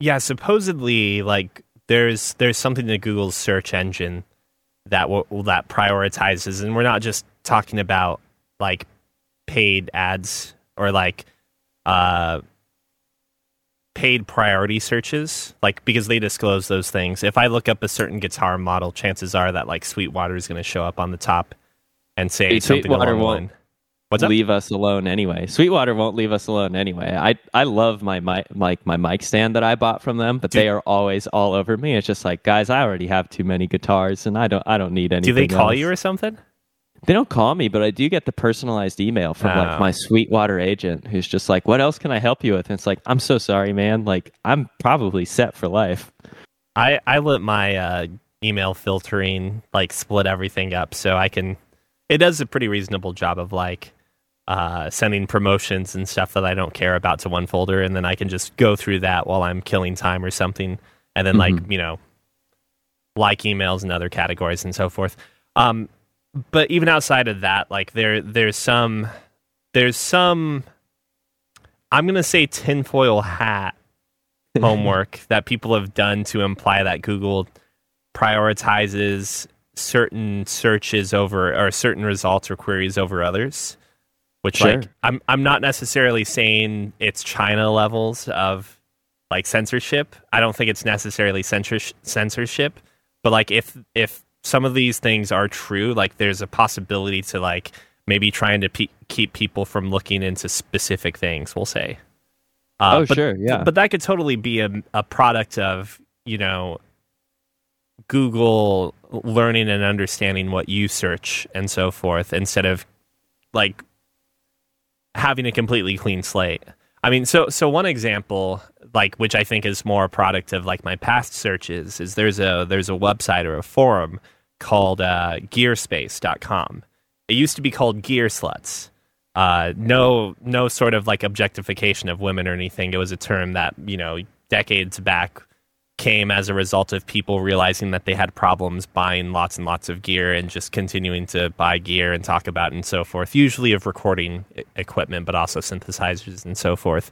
Yeah, supposedly, like there's there's something to Google's search engine that will that prioritizes, and we're not just talking about like paid ads or like uh paid priority searches, like because they disclose those things. If I look up a certain guitar model, chances are that like Sweetwater is going to show up on the top and say Hey, something Sweetwater along the line. What's up? leave us alone anyway. Sweetwater won't leave us alone anyway. I I love my mic like my mic stand that I bought from them, but Do- they are always all over me. It's just like, guys, I already have too many guitars, and I don't I don't need anything. Do they call else. you or something? They don't call me, but I do get the personalized email from Oh. like my Sweetwater agent, who's just like, "What else can I help you with?" And it's like, "I'm so sorry, man. Like, I'm probably set for life." I I let my uh, email filtering like split everything up so I can. It does a pretty reasonable job of like uh, sending promotions and stuff that I don't care about to one folder, and then I can just go through that while I'm killing time or something, and then like you know, like emails and other categories and so forth. Um, but even outside of that, like there there's some there's some I'm gonna say tinfoil hat <laughs> homework that people have done to imply that Google prioritizes certain searches over or certain results or queries over others. Which Sure. like I'm I'm not necessarily saying it's China levels of like censorship. I don't think it's necessarily censors- censorship, but like if if some of these things are true. Like there's a possibility to like maybe trying to pe- keep people from looking into specific things. We'll say. Uh, oh but, sure, yeah. But that could totally be a, a product of you know Google learning and understanding what you search and so forth instead of like having a completely clean slate. I mean, so so one example, like which I think is more a product of like my past searches, is there's a there's a website or a forum called uh, Gearspace.com. It used to be called Gearslutz. Uh, no no sort of like objectification of women or anything. It was a term that you know decades back came as a result of people realizing that they had problems buying lots and lots of gear and just continuing to buy gear and talk about and so forth, usually of recording equipment, but also synthesizers and so forth.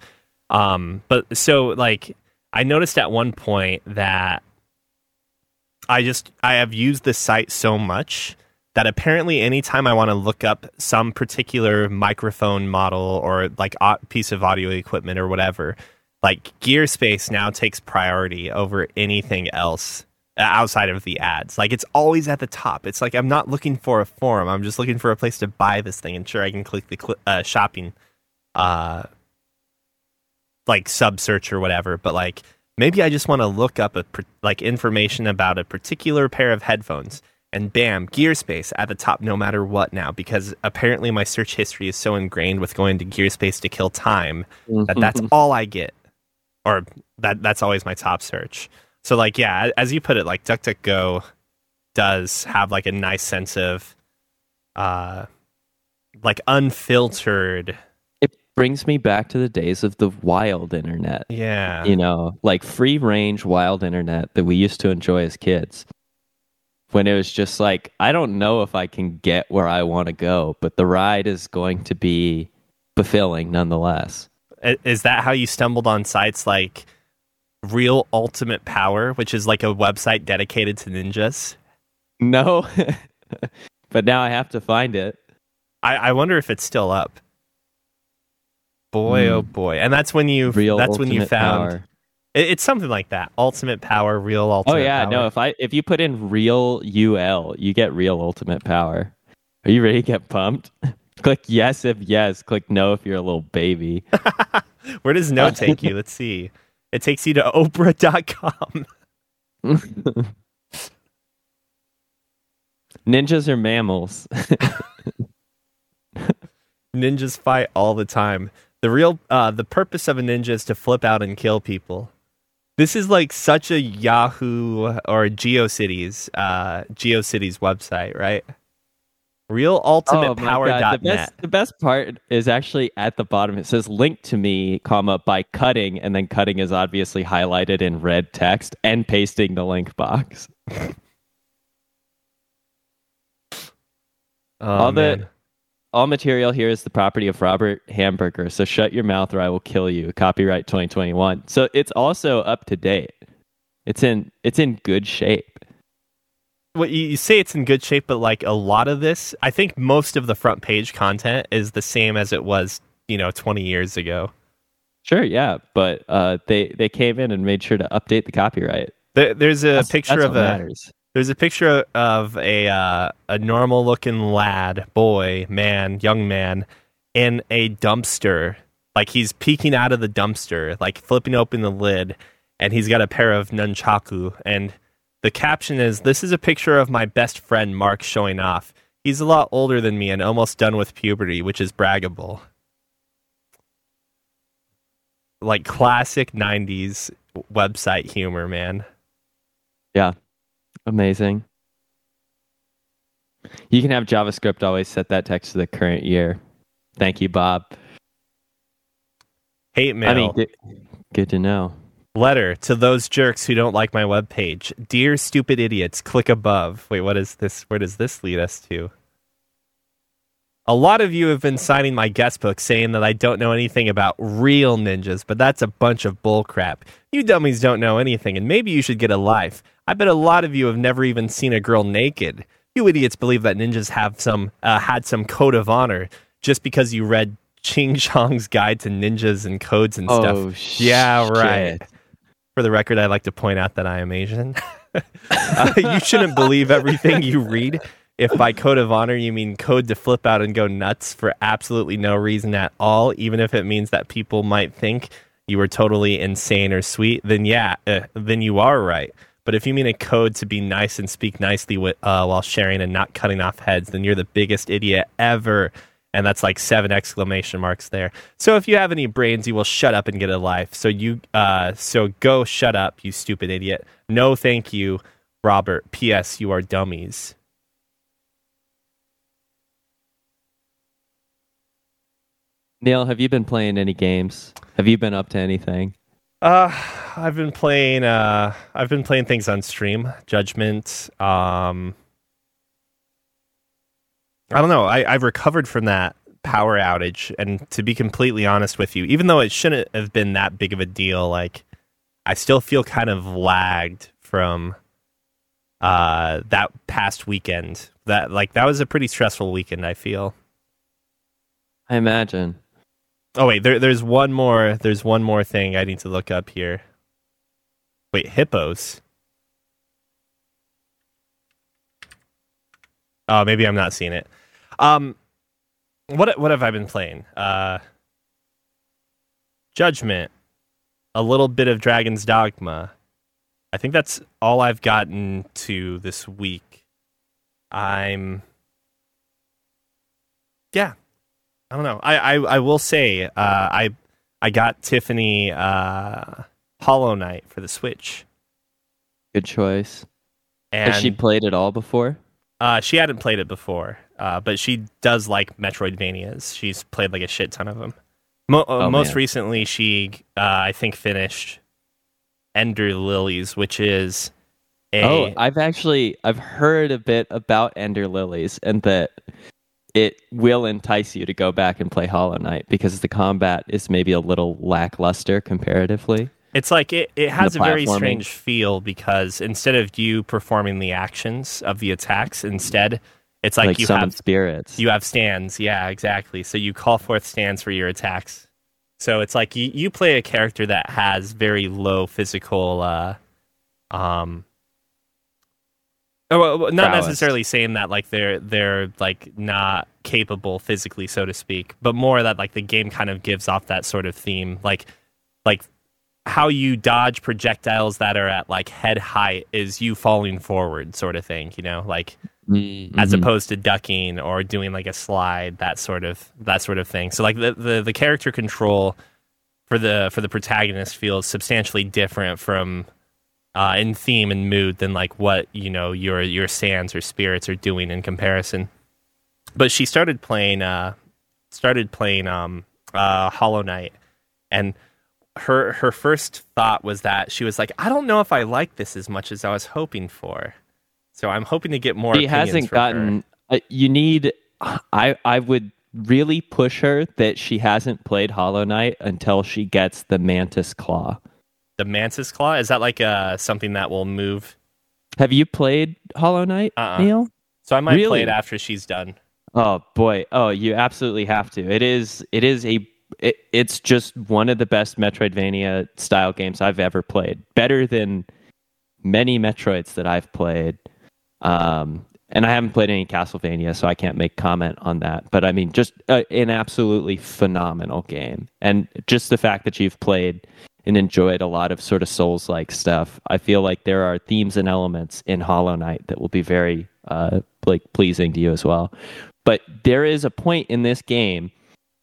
Um, but so, like, I noticed at one point that I just, I have used this site so much that apparently anytime I want to look up some particular microphone model or like piece of audio equipment or whatever, like Gearspace now takes priority over anything else uh, outside of the ads. Like it's always at the top. It's like I'm not looking for a forum. I'm just looking for a place to buy this thing. And sure, I can click the cl- uh, shopping, uh, like sub search or whatever. But like maybe I just want to look up a like information about a particular pair of headphones. And bam, Gearspace at the top no matter what now, because apparently my search history is so ingrained with going to Gearspace to kill time that that's all I get or that that's always my top search. So like yeah, as you put it, like DuckDuckGo does have like a nice sense of uh like unfiltered it brings me back to the days of the wild internet. Yeah. You know, like free range wild internet that we used to enjoy as kids. When it was just like, I don't know if I can get where I want to go, but the ride is going to be fulfilling nonetheless. Is that how you stumbled on sites like Real Ultimate Power, which is like a website dedicated to ninjas? No, <laughs> but now I have to find it. I, I wonder if it's still up. Boy, mm. oh boy! And that's when you Real that's when you found power. It, it's something like that. Ultimate Power, Real Ultimate. Oh yeah, power. no. If I if you put in Real UL, you get Real Ultimate Power. Are you ready to get pumped? <laughs> Click yes if yes. Click no if you're a little baby. <laughs> Where does no take you? Let's see. It takes you to Oprah.com. <laughs> Ninjas are mammals. <laughs> Ninjas fight all the time. The real uh, the purpose of a ninja is to flip out and kill people. This is like such a Yahoo or GeoCities uh, GeoCities website, right? realultimatepower.net. Oh the best, the best part is actually at the bottom. It says link to me, comma, by cutting, and then cutting is obviously highlighted in red text and pasting the link box. <laughs> oh, all man. the all material here is the property of Robert Hamburger. So shut your mouth or I will kill you. Copyright 2021. So it's also up to date. It's in it's in good shape well, you say it's in good shape, but like a lot of this, I think most of the front page content is the same as it was, you know, 20 years ago. Sure, yeah, but uh, they they came in and made sure to update the copyright. There, there's a that's, picture that's of a matters. there's a picture of a uh, a normal looking lad, boy, man, young man, in a dumpster. Like he's peeking out of the dumpster, like flipping open the lid, and he's got a pair of nunchaku and the caption is This is a picture of my best friend Mark showing off. He's a lot older than me and almost done with puberty, which is braggable. Like classic 90s website humor, man. Yeah. Amazing. You can have JavaScript always set that text to the current year. Thank you, Bob. Hate mail. I mean, good, good to know. Letter to those jerks who don't like my webpage. Dear stupid idiots, click above. Wait, what is this? Where does this lead us to? A lot of you have been signing my guest book saying that I don't know anything about real ninjas, but that's a bunch of bullcrap. You dummies don't know anything, and maybe you should get a life. I bet a lot of you have never even seen a girl naked. You idiots believe that ninjas have some uh, had some code of honor just because you read Ching Chong's Guide to Ninjas and Codes and stuff. Oh, yeah, right. For the record, I'd like to point out that I am Asian. <laughs> uh, you shouldn't believe everything you read. If by code of honor you mean code to flip out and go nuts for absolutely no reason at all, even if it means that people might think you were totally insane or sweet, then yeah, uh, then you are right. But if you mean a code to be nice and speak nicely with, uh, while sharing and not cutting off heads, then you're the biggest idiot ever. And that's like seven exclamation marks there. So if you have any brains, you will shut up and get a life. So you, uh, so go shut up, you stupid idiot. No, thank you, Robert. P.S. You are dummies. Neil, have you been playing any games? Have you been up to anything? Uh, I've been playing. Uh, I've been playing things on stream. Judgment. Um, I don't know. I, I've recovered from that power outage, and to be completely honest with you, even though it shouldn't have been that big of a deal, like I still feel kind of lagged from uh that past weekend. That like that was a pretty stressful weekend. I feel. I imagine. Oh wait, there, there's one more. There's one more thing I need to look up here. Wait, hippos. Oh, maybe I'm not seeing it. Um, what what have I been playing? Uh, Judgment, a little bit of Dragon's Dogma. I think that's all I've gotten to this week. I'm, yeah, I don't know. I I, I will say uh, I I got Tiffany uh, Hollow Knight for the Switch. Good choice. And Has she played it all before? uh, she hadn't played it before, uh, but she does like Metroidvanias. She's played like a shit ton of them. Mo- uh, Oh, most man. recently, she uh, I think finished Ender Lilies, which is a Oh, I've actually I've heard a bit about Ender Lilies and that it will entice you to go back and play Hollow Knight because the combat is maybe a little lackluster comparatively. It's like it, it has a very strange feel because instead of you performing the actions of the attacks, instead it's like, Like, you have spirits. you have stands. Yeah, exactly. So you call forth stands for your attacks. So it's like you, you play a character that has very low physical uh um oh, well, not Prowess. necessarily saying that like they're they're like not capable physically so to speak but more that like the game kind of gives off that sort of theme like like how you dodge projectiles that are at like head height is you falling forward sort of thing you know like Mm, as opposed to ducking or doing like a slide that sort of that sort of thing. So like the, the the character control for the for the protagonist feels substantially different from uh in theme and mood than like what you know your your stands or spirits are doing in comparison. But she started playing uh started playing um uh hollow knight. And her her first thought was that she was like i don't know if i like this as much as i was hoping for so i'm hoping to get more she hasn't gotten uh, you need I I would really push her that she hasn't played Hollow Knight until she gets the Mantis Claw. The Mantis Claw is that like uh something that will move? Have you played Hollow Knight, Uh-uh. Neil? So I might play it after she's done. Oh boy. Oh, you absolutely have to. It is it is a it, it's just one of the best Metroidvania style games I've ever played. Better than many Metroids that I've played. Um and I haven't played any Castlevania, so I can't make comment on that. But I mean, just uh, an absolutely phenomenal game, and just the fact that you've played and enjoyed a lot of sort of Souls-like stuff, I feel like there are themes and elements in Hollow Knight that will be very uh, like pleasing to you as well. But there is a point in this game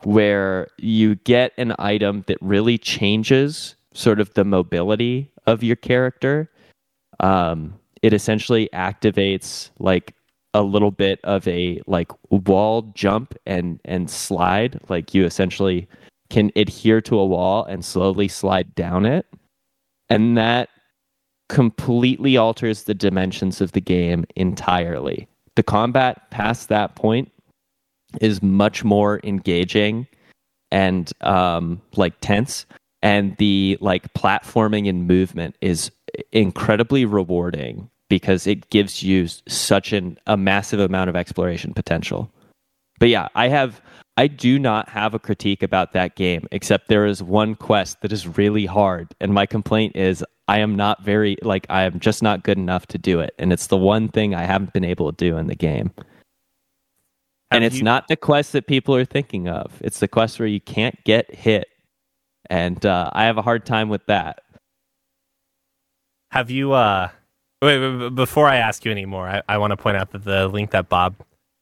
where you get an item that really changes sort of the mobility of your character. Um, it essentially activates like a little bit of a like wall jump and and slide. Like you essentially can adhere to a wall and slowly slide down it, and that completely alters the dimensions of the game entirely. The combat past that point is much more engaging and um, like tense, and the like platforming and movement is incredibly rewarding because it gives you such an a massive amount of exploration potential. But yeah, I have I do not have a critique about that game except there is one quest that is really hard and my complaint is I am not very like I am just not good enough to do it, and it's the one thing I haven't been able to do in the game. Have and it's you- not the quest that people are thinking of. It's the quest where you can't get hit, and uh, I have a hard time with that. Have you? uh Wait, before I ask you anymore, I, I want to point out that the link that Bob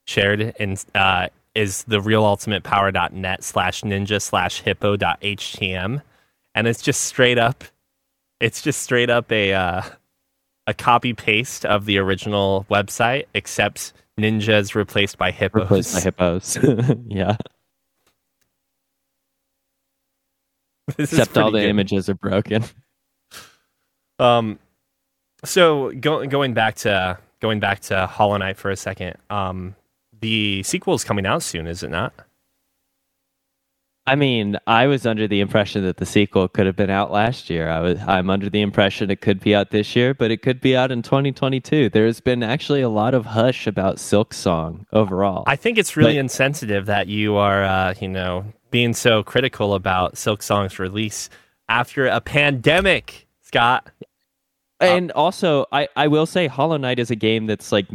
shared in, uh, is the realultimatepower.net slash ninja slash hippo dot htm, and it's just straight up. It's just straight up a uh, a copy paste of the original website, except ninjas replaced by hippos. Replaced by hippos. <laughs> yeah. <laughs> This Except all the good. images are broken. Um, so go, going back to going back to Hollow Knight for a second. Um, the sequel is coming out soon, is it not? I mean, I was under the impression that the sequel could have been out last year. I was I'm under the impression it could be out this year, but it could be out in 2022. There's been actually a lot of hush about Silksong overall. I think it's really But- insensitive that you are, uh, you know, being so critical about Silksong's release after a pandemic, Scott. And also, I I will say Hollow Knight is a game that's like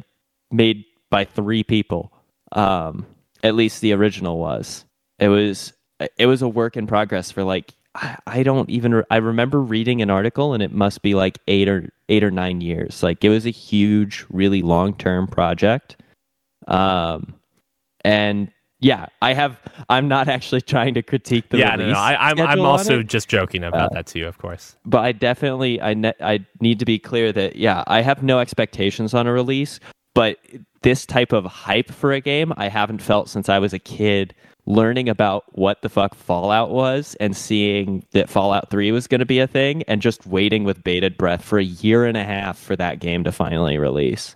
made by 3 people. Um at least the original was. It was it was a work in progress for like I I don't even re- I remember reading an article and it must be like 8 or 8 or 9 years. Like it was a huge really long-term project. Um and yeah, I have I'm not actually <laughs> trying to critique the yeah, no, no, I, I'm, I'm also just joking about Uh, that too, of course. but I definitely I ne- I need to be clear that yeah, I have no expectations on a release, but this type of hype for a game I haven't felt since I was a kid learning about what the fuck Fallout was and seeing that Fallout 3 was going to be a thing and just waiting with bated breath for a year and a half for that game to finally release.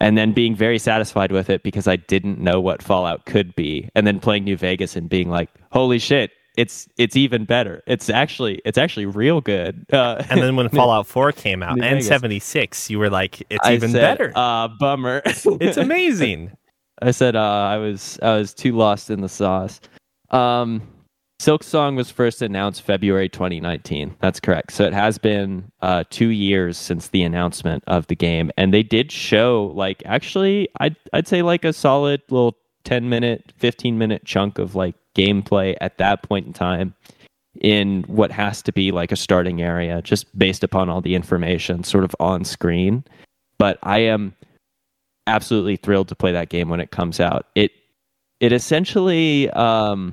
And then being very satisfied with it because I didn't know what Fallout could be and then playing New Vegas and being like, "Holy shit, it's it's even better. It's actually it's actually real good." <laughs> Uh, And then when <laughs> Fallout 4 came out and 76, you were like, it's I even said, better. Uh, bummer. <laughs> it's amazing. I said uh, I was I was too lost in the sauce. Um, Silksong was first announced February 2019. That's correct. So it has been uh, two years since the announcement of the game, and they did show like actually I'd I'd say like a solid little 10 minute, 15 minute chunk of like gameplay at that point in time in what has to be like a starting area, just based upon all the information sort of on screen. But I am absolutely thrilled to play that game when it comes out. It it essentially um,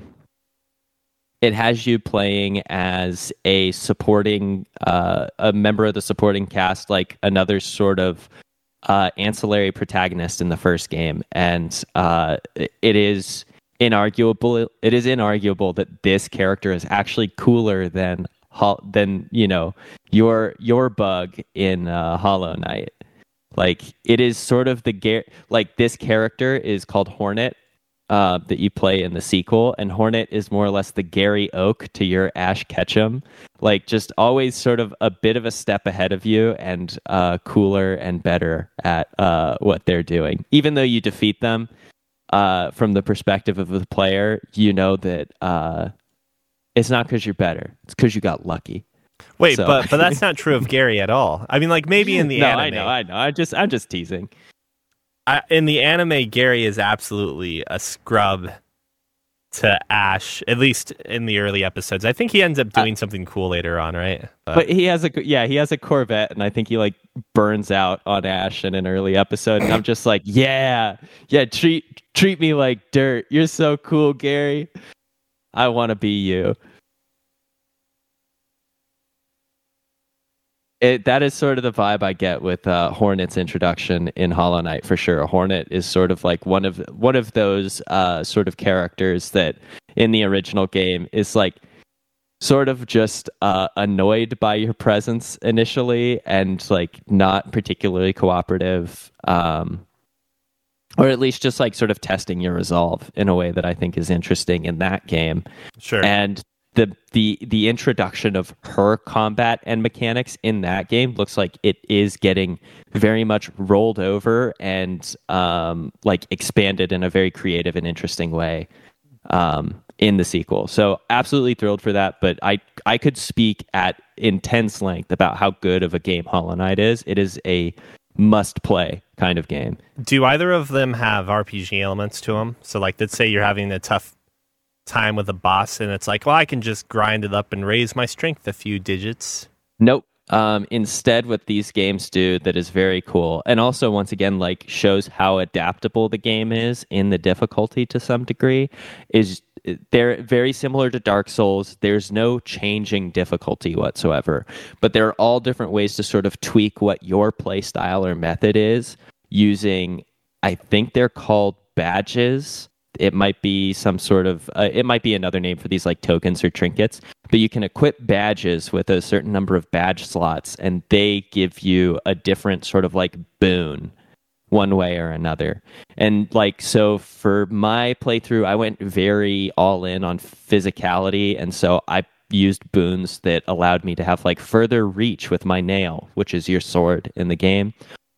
it has you playing as a supporting uh, a member of the supporting cast, like another sort of uh, ancillary protagonist in the first game, and uh, it is inarguable. It is inarguable that this character is actually cooler than than you know your your bug in uh, Hollow Knight. Like it is sort of the like this character is called Hornet uh, that you play in the sequel, and Hornet is more or less the Gary Oak to your Ash Ketchum. Like just always sort of a bit of a step ahead of you and uh, cooler and better at uh, what they're doing. Even though you defeat them uh, from the perspective of the player, you know that uh, it's not because you're better; it's because you got lucky. Wait, So- but but that's <laughs> not true of Gary at all. I mean, like maybe in <laughs> the no, anime, I know, I know. I just, I'm just teasing. I, in the anime, Gary is absolutely a scrub to Ash. At least in the early episodes, I think he ends up doing something cool later on, right? But he has a yeah, he has a Corvette, and I think he like burns out on Ash in an early episode. And I'm just like, <laughs> yeah, yeah, treat treat me like dirt. You're so cool, Gary. I want to be you. It, that is sort of the vibe I get with uh, Hornet's introduction in Hollow Knight for sure. Hornet is sort of like one of one of those uh, sort of characters that in the original game is like sort of just uh, annoyed by your presence initially and like not particularly cooperative um, or at least just like sort of testing your resolve in a way that i think is interesting in that game sure. and the the the introduction of her combat and mechanics in that game looks like it is getting very much rolled over and um, like expanded in a very creative and interesting way um, in the sequel. So absolutely thrilled for that. But I I could speak at intense length about how good of a game Hollow Knight is. It is a must play kind of game. Do either of them have RPG elements to them? So, like, let's say you're having a tough time with a boss, and it's like, well, I can just grind it up and raise my strength a few digits. Nope. Um, instead, what these games do that is very cool, and also once again, like shows how adaptable the game is in the difficulty to some degree, is they're very similar to Dark Souls. There's no changing difficulty whatsoever, but there are all different ways to sort of tweak what your play style or method is using. I think they're called badges it might be some sort of uh, it might be another name for these like tokens or trinkets but you can equip badges with a certain number of badge slots and they give you a different sort of like boon one way or another. And like so for my playthrough i went very all in on physicality and so i used boons that allowed me to have like further reach with my nail which is your sword in the game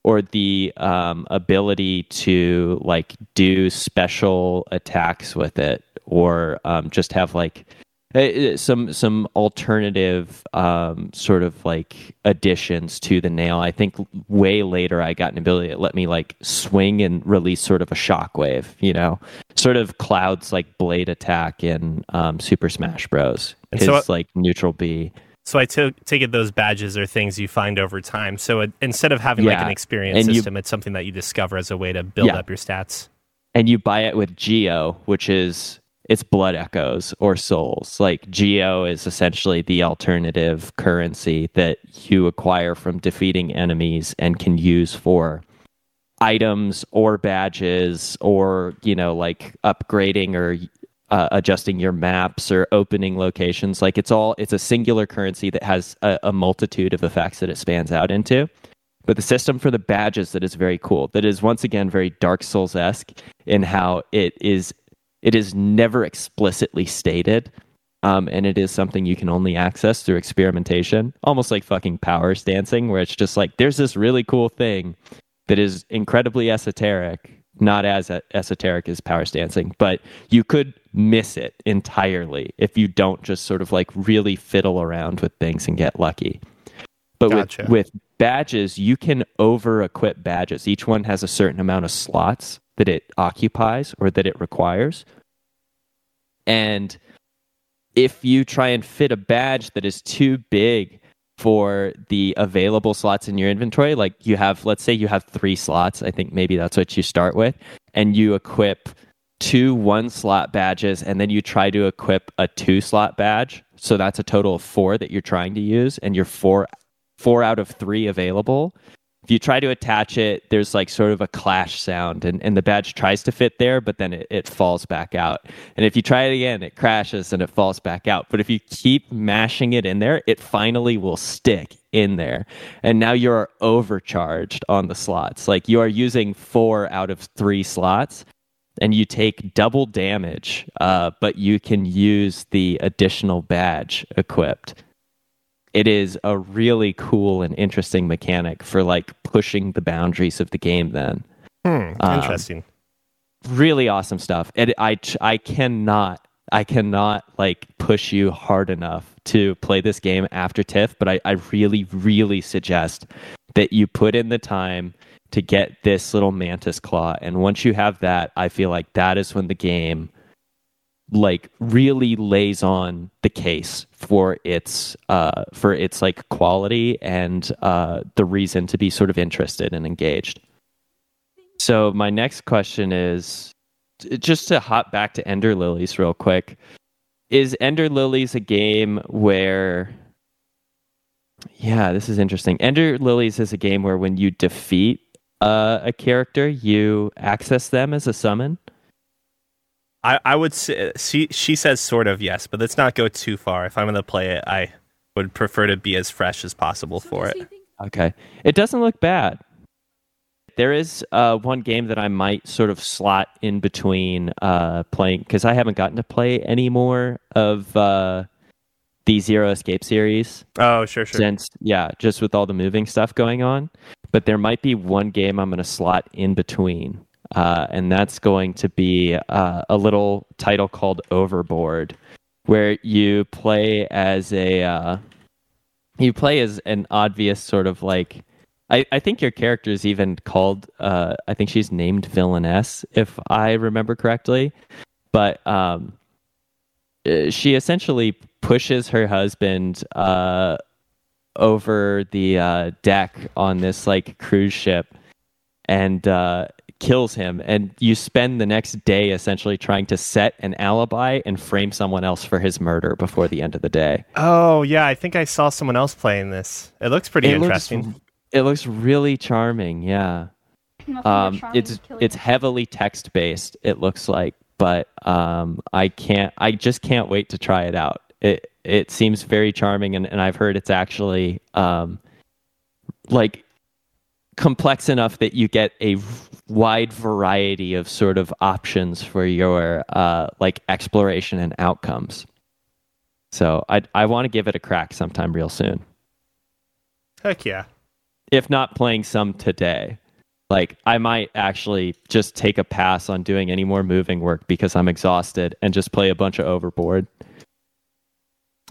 or the um, ability to like do special attacks with it or um, just have like eh, eh, some some alternative um, sort of like additions to the nail. I think way later I got an ability that let me like swing and release sort of a shockwave, you know, sort of Cloud's like blade attack in um, Super Smash Bros. His so, like neutral B. So I t- take it those badges are things you find over time. So it, instead of having yeah. like an experience and system, you, it's something that you discover as a way to build yeah. up your stats. And you buy it with Geo, which is it's blood echoes or souls. Like Geo is essentially the alternative currency that you acquire from defeating enemies and can use for items or badges or you know like upgrading or uh, adjusting your maps or opening locations. Like it's all it's a singular currency that has a, a multitude of effects that it spans out into. But the system for the badges that is very cool. That is once again very Dark Souls esque in how it is. It is never explicitly stated, um, and it is something you can only access through experimentation, almost like fucking power stancing, where it's just like there's this really cool thing that is incredibly esoteric, not as esoteric as power stancing, but you could miss it entirely if you don't just sort of like really fiddle around with things and get lucky. But gotcha. with, with badges, you can over equip badges. Each one has a certain amount of slots that it occupies or that it requires. And if you try and fit a badge that is too big for the available slots in your inventory, like you have, let's say you have three slots, I think maybe that's what you start with, and you equip two one slot badges and then you try to equip a two slot badge. So that's a total of four that you're trying to use and you're four four out of three available if you try to attach it there's like sort of a clash sound and, and the badge tries to fit there but then it, it falls back out. And if you try it again it crashes and it falls back out. But if you keep mashing it in there it finally will stick in there. And now you're overcharged on the slots. Like you are using four out of three slots and you take double damage, uh, but you can use the additional badge equipped. It is a really cool and interesting mechanic for like pushing the boundaries of the game. Then, hmm, um, interesting. Um, really awesome stuff. And I I cannot I cannot like push you hard enough to play this game after TIFF, but I, I really, really suggest that you put in the time to get this little mantis claw. And once you have that, I feel like that is when the game like really lays on the case for its uh for its like quality and uh the reason to be sort of interested and engaged. So my next question is just to hop back to Ender Lilies real quick. Is Ender Lilies a game where yeah, this is interesting. Ender Lilies is a game where when you defeat uh, a character, you access them as a summon? I, I would say she she says sort of yes, but let's not go too far. If I'm going to play it, I would prefer to be as fresh as possible for it. Okay, it doesn't look bad. There is uh, one game that I might sort of slot in between uh, playing because I haven't gotten to play any more of uh, the Zero Escape series. Oh, sure, sure. Since yeah, just with all the moving stuff going on, but there might be one game I'm going to slot in between. Uh, and that's going to be uh, a little title called Overboard, where you play as a uh, you play as an obvious sort of like. I, I think your character is even called. Uh, I think she's named Villainess, if I remember correctly. But um, uh, she essentially pushes her husband uh, over the deck on this like cruise ship and kills him. And you spend the next day essentially trying to set an alibi and frame someone else for his murder before the end of the day. Oh yeah, I think I saw someone else playing this. It looks pretty It interesting. Looks, it looks really charming. Yeah. Um, it's it's heavily text based. It looks like, but um, I can't. I just can't wait to try it out. It it seems very charming, and, and I've heard it's actually um, like complex enough that you get a wide variety of sort of options for your uh, like exploration and outcomes. So I I want to give it a crack sometime real soon. Heck yeah. if not playing some today. Like I might actually just take a pass on doing any more moving work because I'm exhausted and just play a bunch of overboard.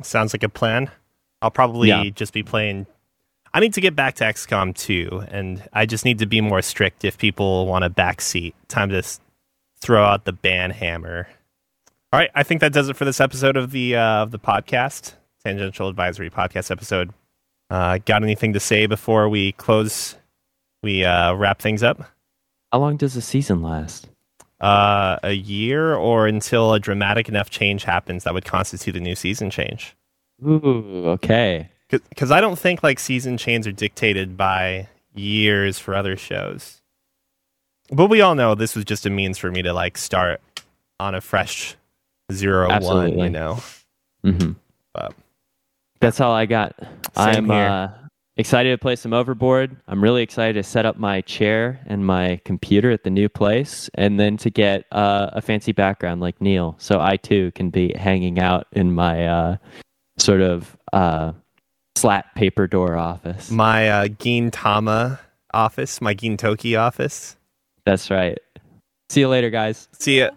Sounds like a plan. I'll probably Yeah. just be playing. I need to get back to XCOM 2, and I just need to be more strict if people want a backseat. Time to s- throw out the ban hammer. All right, I think that does it for this episode of the uh, of the podcast, Tangential Advisory Podcast episode. Uh, got anything to say before we close? We uh, wrap things up. How long does a season last? Uh, a year or until a dramatic enough change happens that would constitute a new season change. Ooh, okay. Because I don't think like season chains are dictated by years for other shows. But we all know this was just a means for me to like start on a fresh zero one. Absolutely. You know, hmm But- That's all I got. I'm uh, excited to play some overboard. I'm really excited to set up my chair and my computer at the new place, and then to get uh, a fancy background like Neil, so I too can be hanging out in my uh, sort of slat paper door office. my uh, Gintama office, my Gintoki office. That's right. See you later, guys. See ya.